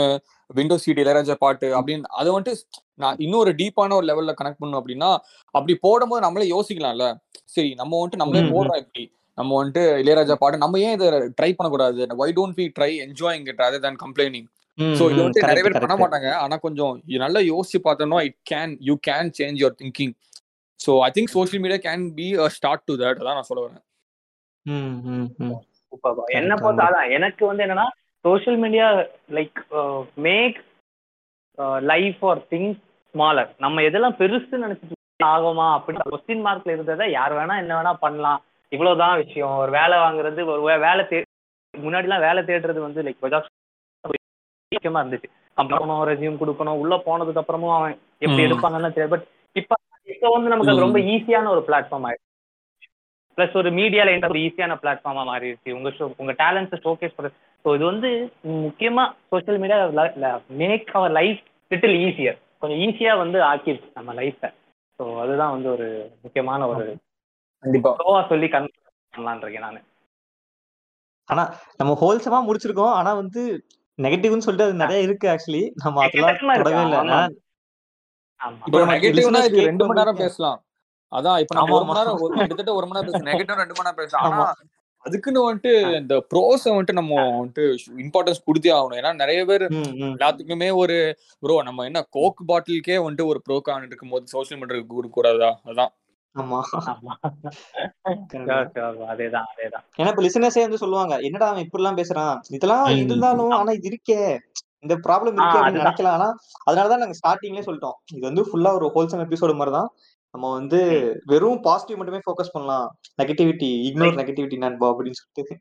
window seat Ilaiyaraaja பாட்டு அப்படின்னு அதை வந்துட்டு நான் இன்னொரு டீப்பான ஒரு லெவல்ல கனெக்ட் பண்ணணும் அப்படின்னா அப்படி போடும்போது நம்மளே யோசிக்கலாம்ல. சரி நம்ம வந்துட்டு நம்மளே. போடுறோம் இப்படி. நம்ம வந்துட்டு இளையராஜா பாட்டு நம்ம ஏன் இதை ட்ரை பண்ணக்கூடாது? Why don't we try enjoying it other than complaining so இது வந்துட்டு நிறைய பேர் பண்ண மாட்டாங்க. ஆனா கொஞ்சம் நல்லா யோசிச்சு பார்த்தோம்னா it can you can change your thinking so I think social media can be a start to that அதான் நான் சொல்ல வரேன். என்ன பொறுத்த அதான் எனக்கு வந்து என்னன்னா social media like make life or things smaller நம்ம எதெல்லாம் பெருசு நினைச்சிட்டு ஆகுமா அப்படின்னு கொஸ்டின் மார்க்ல இருந்ததை யார் வேணா என்ன வேணா பண்ணலாம். இவ்வளவுதான் விஷயம். ஒரு வேலை வாங்குறது ஒரு வேலை தே முன்னாடிலாம் வேலை தேடுறது வந்து லைக் முக்கியமா இருந்துச்சு. அப்புறம் ரெசியூம் கொடுக்கணும். உள்ள போனதுக்கு அப்புறமும் அவன் எப்படி. எடுப்பாங்கன்னு தெரியாது பட் இப்ப இப்ப வந்து நமக்கு அது ரொம்ப ஈஸியான ஒரு பிளாட்ஃபார்ம் ஆயிடுச்சு. ப்ளஸ் ஒரு மீடியால எந்த ஒரு ஈஸியான பிளாட்ஃபார்மா மாறிடுச்சு. உங்க ஷோ உங்க டேலண்ட்ஸை ஷோகேஸ் பண்ணுறது ஸோ இது வந்து முக்கியமா social media make our life little easier கொஞ்சம் ஈஸியா வந்து ஆக்கிடுச்சு நம்ம லைஃப்பை ஸோ அதுதான் வந்து ஒரு முக்கியமான ஒரு கண்டிப்பா. சொல்லி பண்ணலான் இருக்கேன் நான். ஆனா நம்ம ஹோல்சமா முடிச்சிருக்கோம். ஆனா வந்து நெகட்டிவ்னு சொல்லிட்டு அது நிறைய இருக்கு ஆக்சுவலி நம்ம அதெல்லாம் தொடவே இல்லை. இப்போ நெகட்டிவ்னா இது ரெண்டு மணி நேரம் பேசலாம். அதான் இப்ப நம்ம ஒரு மணி. நேரம் ஒரு- கிட்டத்தட்ட ஒரு மணி நேரம் பேசலாம் நெகட்டிவ் ரெண்டு மணி நேரம் பேசலாம் ஆனா. அதுக்குன்னு வந்துட்டு இந்த ப்ரோஸ வந்துட்டு நம்ம வந்துட்டு இம்பார்ட்டன்ஸ் கொடுத்தே ஆகணும். ஏன்னா நிறைய பேர். எல்லாத்துக்குமே ஒரு ப்ரோ நம்ம என்ன கோக் பாட்டிலுக்கே வந்துட்டு ஒரு ப்ரோ கான் இருக்கும் போது சோஷியல் மீடியா கொடுக்க கூடாதா அதான். ஆமா. அதேதான் அதேதான். ஏன்னா இப்ப லிசனர்ஸே வந்து சொல்லுவாங்க என்னடா அவன் இப்படி எல்லாம் பேசுறான்? இதெல்லாம். இருந்தாலும் ஆனா இது இருக்கே. இந்த ப்ராப்ளம் இருக்கே அப்படின்னு. நினைக்கலாம். ஆனா அதனாலதான் நாங்க ஸ்டார்டிங்லேயே சொல்லிட்டோம். இது வந்து ஃபுல்லா ஒரு ஹோல்சம் எபிசோடு மாதிரி தான் நம்ம வந்து வெறும் பாசிட்டிவ் மட்டுமே ஃபோக்கஸ் பண்ணலாம். நெகட்டிவிட்டி இக்னோர் நெகட்டிவிட்டி நண்பா அப்படின்னு சொல்லிட்டு.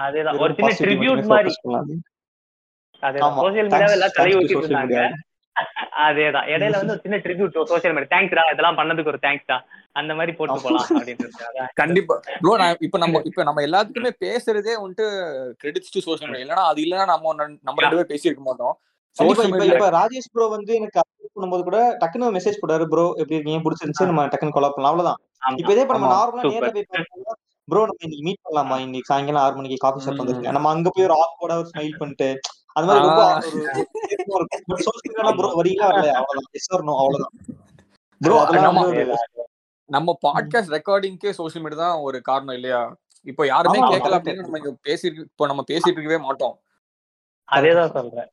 அதேதான். ஒரு சின்ன ட்ரிபியூட் மாதிரி. மீடியாவை எல்லாம் தலை ஊத்திட்டு இருந்தாங்க. அதேதான். இடையில வந்து சின்ன ட்ரிபியூட் சோசியல் மீடியா தேங்க்ஸ்டா இதெல்லாம் பண்ணதுக்கு ஒரு தேங்க்ஸ்டா அந்த மாதிரி போட்டு போலாம் அப்படின்றது. அதான். கண்டிப்பா. ப்ரோ நான் இப்ப நம்ம இப்ப நம்ம எல்லாத்துக்குமே பேசுறதே வந்துட்டு கிரெடிட்ஸ் டு சோஷியல் மீடியா இல்லைன்னா அது இல்லைன்னா நம்ம நம்ம ரெண்டு பேரும் பேசியிருக்க மாட்டோம். இப்ப ராஜேஷ் ப்ரோ வந்து எனக்கு பண்ணும்போது கூட டக்குன்னு மெசேஜ் போட்டாரு ப்ரோ எப்படி இருக்கீங்க? பிடிச்சிருந்துச்சு நம்ம டக்குன்னு கொலா பண்ணலாம். அவ்வளவுதான். இப்ப இதே இப்ப நம்ம நார்மலா நேர்ல போய் ப்ரோ நம்ம இன்னைக்கு மீட் பண்ணலாமா? இன்னைக்கு சாயங்காலம் ஆறு மணிக்கு காஃபி ஷாப். வந்துருக்கேன் நம்ம அங்க போய் ஒரு ஆஃப் ஒரு ஸ்மைல் பண்ணிட்டு அது மாதிரி ரொம்ப நம்ம பாட்காஸ்ட் ரெக்கார்டிங்க்கே சோஷியல் மீடியா தான் ஒரு காரணம் இல்லையா? இப்போ யாருமே கேட்கல அப்படின்னு நம்ம இங்க பேசி இப்போ நம்ம பேசிட்டு இருக்கவே மாட்டோம். அதேதான் சொல்றேன்.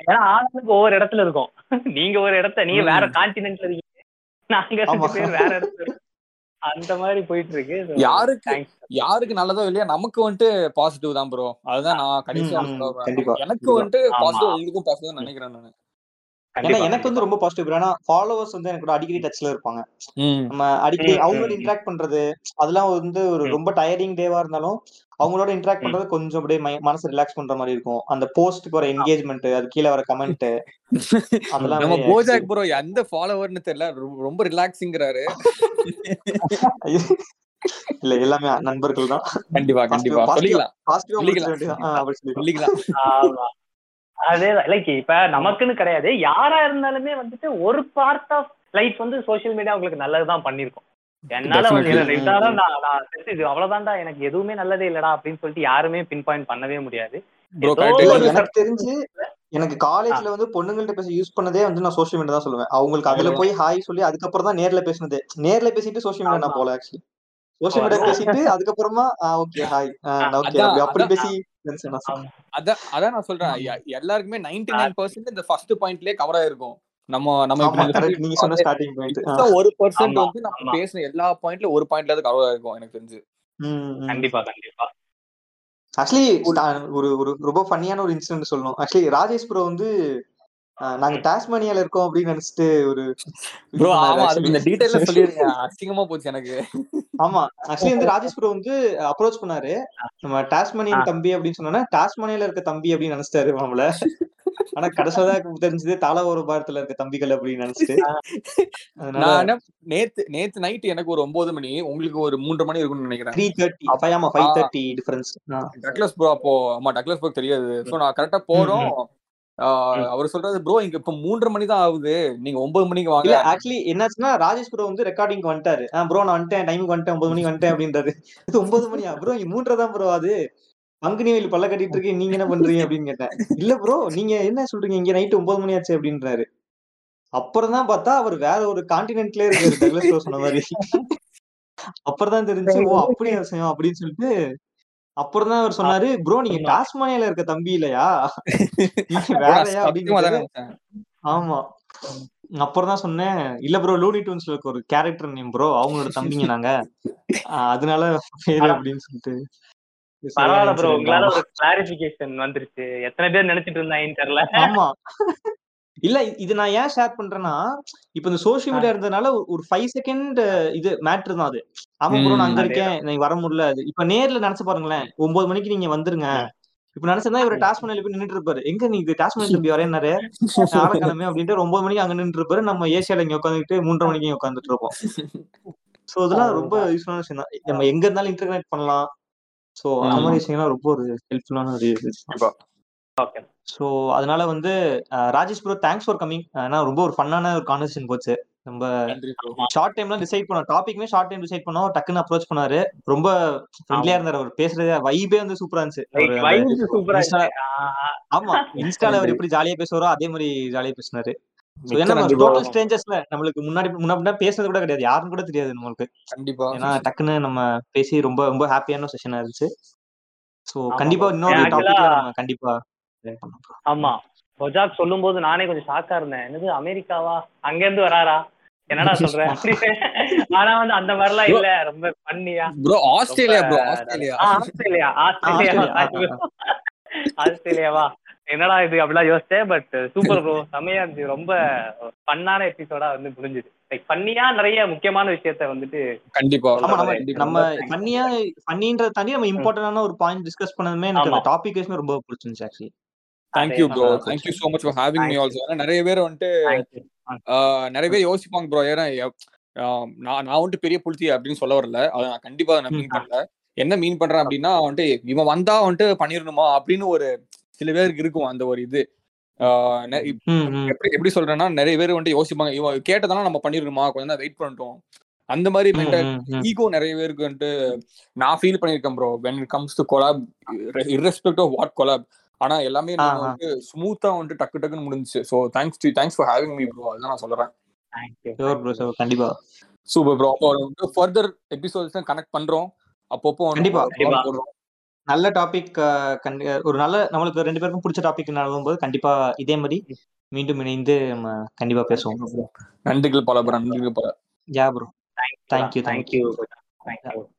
ஏன்னா ஆளுக்கு ஒவ்வொரு இடத்துல இருக்கும். நீங்க ஒரு இடத்த நீங்க வேற. கான்டினென்ட்ல இருக்கீங்க. நாங்க வேற இடத்துல. அந்த மாதிரி போயிட்டு இருக்கு யாருக்கு யாருக்கு நல்லதோ இல்லையா நமக்கு வந்துட்டு பாசிட்டிவ் தான் ப்ரோ அதுதான் நான் கடைசியா. கண்டிப்பா. எனக்கு வந்துட்டு பாசிட்டிவ் உங்களுக்கும் பாசிட்டிவ் நினைக்கிறேன் நான். ஏன்னா கண்டிப்பா எனக்கு வந்து கண்டிப்பா. ரொம்ப பாசிட்டிவ் ஏன்னா ஃபாலோவர்ஸ் வந்து எனக்கு கூட அடிக்கடி டச்ல இருப்பாங்க. ம். நம்ம அடிக்கடி அவங்களோட இன்டராக்ட் பண்றது அதெல்லாம் வந்து ஒரு ரொம்ப டயரிங் டேவா இருந்தாலும் அவங்களோட இன்டராக்ட். பண்றது கொஞ்சம் அப்படியே மனசு ரிலாக்ஸ் பண்ற மாதிரி இருக்கும். அந்த போஸ்ட்டுக்கு வர என்கேஜ்மெண்ட் அது கீழே வர கமெண்ட் அதெல்லாம் நம்ம actually- ப்ரோ எந்த ஃபாலோவர்னு தெரியல. ரொம்ப ரிலாக்ஸிங்கிறாரு இல்ல எல்லாமே நண்பர்கள் தான். கண்டிப்பா கண்டிப்பா. சொல்லிக்கலாம். சொல்லிக்கலாம். அதேதான். லைக் இப்ப நமக்குன்னு கிடையாது. யாரா இருந்தாலுமே வந்துட்டு ஒரு பார்ட் ஆஃப் லைஃப் வந்து சோஷியல் மீடியா உங்களுக்கு நல்லதுதான் பண்ணிருக்கும் என்னால வந்து நான் நான் தெரிஞ்சு இது அவ்வளவுதான்டா எனக்கு எதுவுமே நல்லதே இல்லடா அப்படின்னு சொல்லிட்டு யாருமே பின் பாயிண்ட் பண்ணவே முடியாது. எனக்கு தெரிஞ்சு எனக்கு காலேஜ்ல வந்து பொண்ணுங்கள்ட்ட பேச யூஸ் பண்ணதே வந்து நான் சோஷியல் மீடியா தான் சொல்லுவேன். அவங்களுக்கு அதுல போய் ஹாய் சொல்லி அதுக்கப்புறம் தான் நேர்ல பேசுனதே. நேர்ல பேசிட்டு சோஷியல் மீடியா நான். போல ஆக்சுவலி சோஷியல் மீடியா. பேசிட்டு அதுக்கப்புறமா ஓகே ஹாய் ஓகே. அப்படி. பேசி friends நான் சொல்றேன். அதான் அதான் நான் சொல்றேன். எல்லாருக்குமே நைன்டி நைன் பர்சன்ட் இந்த ஃபர்ஸ்ட் பாயிண்ட்லயே கவர் ஆயிருக்கும். நம்ம நம்ம நீங்க சொன்ன ஸ்டார்டிங் பாயிண்ட் ஒரு பர்சன்ட் வந்து நம்ம. பேசின எல்லா பாயிண்ட்ல ஒரு பாயிண்ட்ல கவர் ஆயிருக்கும் எனக்கு தெரிஞ்சு. கண்டிப்பா கண்டிப்பா. ஆக்சுவலி ஒரு ஒரு ரொம்ப ஃபன்னியான ஒரு இன்சிடென்ட் சொல்லணும் ஆக்சுவலி ராஜேஷ் ப்ரோ வந்து நாங்க டாஸ்மானியால இருக்கோம் அப்படின்னு நினைச்சிட்டு ஒரு ப்ரோ பண்ணாரு ஆமா அது actually. இந்த டீடைல்ல சொல்லிருங்க. அசிங்கமா போச்சு எனக்கு. ஆமா ஆக்சுவலி வந்து ராஜேஷ் ப்ரோ வந்து அப்ரோச் பண்ணாரு. நம்ம டாஸ்மனியன் தம்பி அப்படின்னு சொன்னோன்னா டாஸ்மனியில இருக்க தம்பி அப்படின்னு நினைச்சிட்டாரு நம்மள ஆனா கடைசியா தெரிஞ்சது தாள ஒரு பாரத்துல இருக்க தம்பிகள் அப்படின்னு நினைச்சிட்டு. நேத்து நேத்து நைட் எனக்கு ஒரு ஒன்பது மணி உங்களுக்கு ஒரு மூன்று மணி இருக்கும்னு நினைக்கிறேன். த்ரீ தேர்ட்டி ஃபைவ் ஆமா five thirty difference Douglas bro அப்போ ஆமா டக்ளஸ் ப்ரோ தெரியாது. சோ நான் கரெக்டா போறோம். அவர் சொல்றது ப்ரோ இங்க இப்ப மூன்றரை மணி தான் ஆகுது. நீங்க ஒன்பது மணிக்கு வாங்க. ஆக்சுவலி என்னாச்சுன்னா ராஜேஷ் ப்ரோ வந்து ரெக்கார்டிங் வந்துட்டாரு. ப்ரோ நான் வந்துட்டேன். டைமுக்கு வந்துட்டேன். ஒன்பது மணிக்கு வந்துட்டேன். அப்படின்றாரு. இது ஒன்பது மணியா? ப்ரோ இங்க மூன்றரை தான் ப்ரோ அது பங்குனி வயல் பல்ல கட்டிட்டு இருக்கீங்க. நீங்க என்ன பண்றீங்க? அப்படின்னு கேட்டேன். இல்ல ப்ரோ நீங்க என்ன சொல்றீங்க? இங்க நைட் ஒன்பது மணி ஆச்சு. அப்படின்றாரு. அப்புறம் தான் பார்த்தா அவர் வேற ஒரு கான்டினென்ட்ல இருக்காரு. சொன்ன மாதிரி. அப்புறம் தான் தெரிஞ்சு ஓ அப்படி விஷயம் அப்படின்னு சொல்லிட்டு அப்புறம் தான் அவர் சொன்னாரு ப்ரோ நீங்க. டாஸ்மானியால இருக்க தம்பி இல்லையா? வேறயா அப்படின்னு. ஆமா. அப்புறம் தான் சொன்னேன் இல்ல ப்ரோ லூனி டூன்ஸ்ல இருக்க ஒரு கேரக்டர் நேம் ப்ரோ அவங்களோட தம்பிங்க நாங்க. அதனால பேரு அப்படின்னு சொல்லிட்டு பரவாயில்ல ப்ரோ உங்களால. ஒரு கிளாரிபிகேஷன் வந்துருச்சு. எத்தனை பேர் நினைச்சிட்டு இருந்தாங்கன்னு தெரியல. ஆமா. இல்ல இது நான் ஏன் ஷேர் பண்றேன்னா இப்ப இந்த சோஷியல் மீடியா இருந்ததுனால ஒரு- ஃபைவ் செகண்ட் இது மேட்ரு தான் அது. ஆமா ப்ரோ நான் அங்க இருக்கேன் நீங்க வர முடியல. அது இப்ப நேர்ல நினைச்சு பாருங்களேன் ஒன்பது மணிக்கு நீங்க வந்துருங்க. இப்ப நினைச்சா இவர் பண்ணல போய் நின்னுட்டு இருப்பாரு. எங்க நீங்க பண்ணி தம்பி வரேன்னாரு ஆளக்கிழமை அப்படின்ட்டு ஒன்பது மணிக்கு அங்க நின்னுட்டு இருப்பாரு. நம்ம ஏசியால இங்க உட்காந்துட்டு மூன்றரை மணிக்கு உட்காந்துட்டு இருப்போம். சோ இதெல்லாம் ரொம்ப யூஸ்ஃபுல்லான விஷயம் தான். நம்ம எங்க இருந்தாலும் இன்டர்நெட் பண்ணலாம். சோ அந்த. மாதிரி விஷயம்லாம் ரொம்ப ஒரு ஹெல்ப்ஃபுல்லான ஒரு. ஓகே ஸோ அதனால வந்து Rajesh bro thanks for coming ஏன்னா ரொம்ப ஒரு ஃபன்னான ஒரு கான்வர்சேஷன் போச்சு. நம்ம. ஷார்ட் டைம்ல டிசைட் பண்ணோம். டாபிக்மே ஷார்ட் டைம் டிசைட் பண்ணோம். டக்குன்னு அப்ரோச் பண்ணாரு. ரொம்ப ஃப்ரெண்ட்லியா இருந்தாரு அவர். பேசுறதே வைபே வந்து சூப்பரா இருந்துச்சு. ஆமா. இன்ஸ்டால அவர் எப்படி ஜாலியா பேசுவாரோ அதே மாதிரி ஜாலியா பேசினாரு. டோட்டல் ஸ்ட்ரேஞ்சர்ஸ்ல நம்மளுக்கு முன்னாடி முன்னாடி பேசுனது கூட கிடையாது. யாருன்னு கூட தெரியாது நம்மளுக்கு. கண்டிப்பா. ஏன்னா டக்குன்னு நம்ம பேசி ரொம்ப ரொம்ப ஹாப்பியான செஷனா இருந்துச்சு. ஆமா கண்டிப்பா. இன்னொரு டாபிக்ல நம்ம கண்டிப்பா. ஆமா. ரொஜாக் சொல்லும் போது நானே கொஞ்சம் ஷாக்கா இருந்தேன். என்னது அமெரிக்காவா? அங்க இருந்து வராரா? என்னடா சொல்ற? ஆனா வந்து அந்த மாதிரிலாம் இல்ல. ரொம்ப பண்ணியா bro Australia bro Australia. Australia. Australia. Australia, ஆஸ்திரேலியாவா? என்னடா இது? அப்படிலாம் யோசிச்சேன். பட் சூப்பர் ப்ரோ செமையா இருந்துச்சு. ரொம்ப ஃபன்னான எபிசோடா வந்து முடிஞ்சுது. லைக் பண்ணியா நிறைய முக்கியமான விஷயத்த வந்துட்டு கண்டிப்பா. நம்ம ஃபன்னியா ஃபன்னின்றத தாண்டி நம்ம இம்பார்ட்டன்டான ஒரு பாயிண்ட் டிஸ்கஸ் பண்ணதுமே எனக்கு அந்த. டாபிக் ரொம்ப பிடிச்சிருந்துச்சு actually thank you bro. Thank you so much for having me Thank also நிறைய பேர் வந்துட்டு Thank you. ஆஹ், நிறைய பேர் யோசிப்பாங்க ப்ரோ ஏன்னா நான் நான் வந்துட்டு பெரிய புளுத்தி அப்படின்னு சொல்ல வரல. அதை நான் கண்டிப்பா நான் மீன். பண்ணல. என்ன மீன் பண்றேன் அப்படின்னா வந்துட்டு இவன் வந்தா வந்துட்டு பண்ணிடணுமா அப்படின்னு ஒரு சில பேருக்கு இருக்கும் அந்த ஒரு இது. எப்படி எப்படி சொல்றேன்னா நிறைய பேர் வந்துட்டு யோசிப்பாங்க இவன் கேட்டதால நம்ம பண்ணிடணுமா? கொஞ்ச நேரம் வெயிட் பண்ணிட்டோம். அந்த மாதிரி. ஈகோ நிறைய பேருக்கு வந்துட்டு நான் ஃபீல் பண்ணியிருக்கேன் bro when it comes to collab irrespective of what collab ஆனா எல்லாமே ஆ. வந்து ஸ்மூத்தா வந்துட்டு டக்கு டக்குன்னு முடிஞ்சுச்சு. So thanks to thanks for having me bro அதுதான் நான் சொல்றேன். Thank you. Sure bro, sure. கண்டிப்பா. சூப்பர் ப்ரோ அப்போ வந்து ஃபர்தர் எபிசோட்ஸ் கனெக்ட் பண்றோம். அப்பப்போ வந்து கண்டிப்பா. போடுறோம். நல்ல டாபிக் ஒரு நல்ல நம்மளுக்கு ரெண்டு பேருக்கும் பிடிச்ச டாபிக் போது கண்டிப்பா இதே மாதிரி மீண்டும் இணைந்து நம்ம கண்டிப்பா பேசுவோம். நன்றிகள் பல ப்ரோ நன்றிகள் பல. Yeah bro Thank you.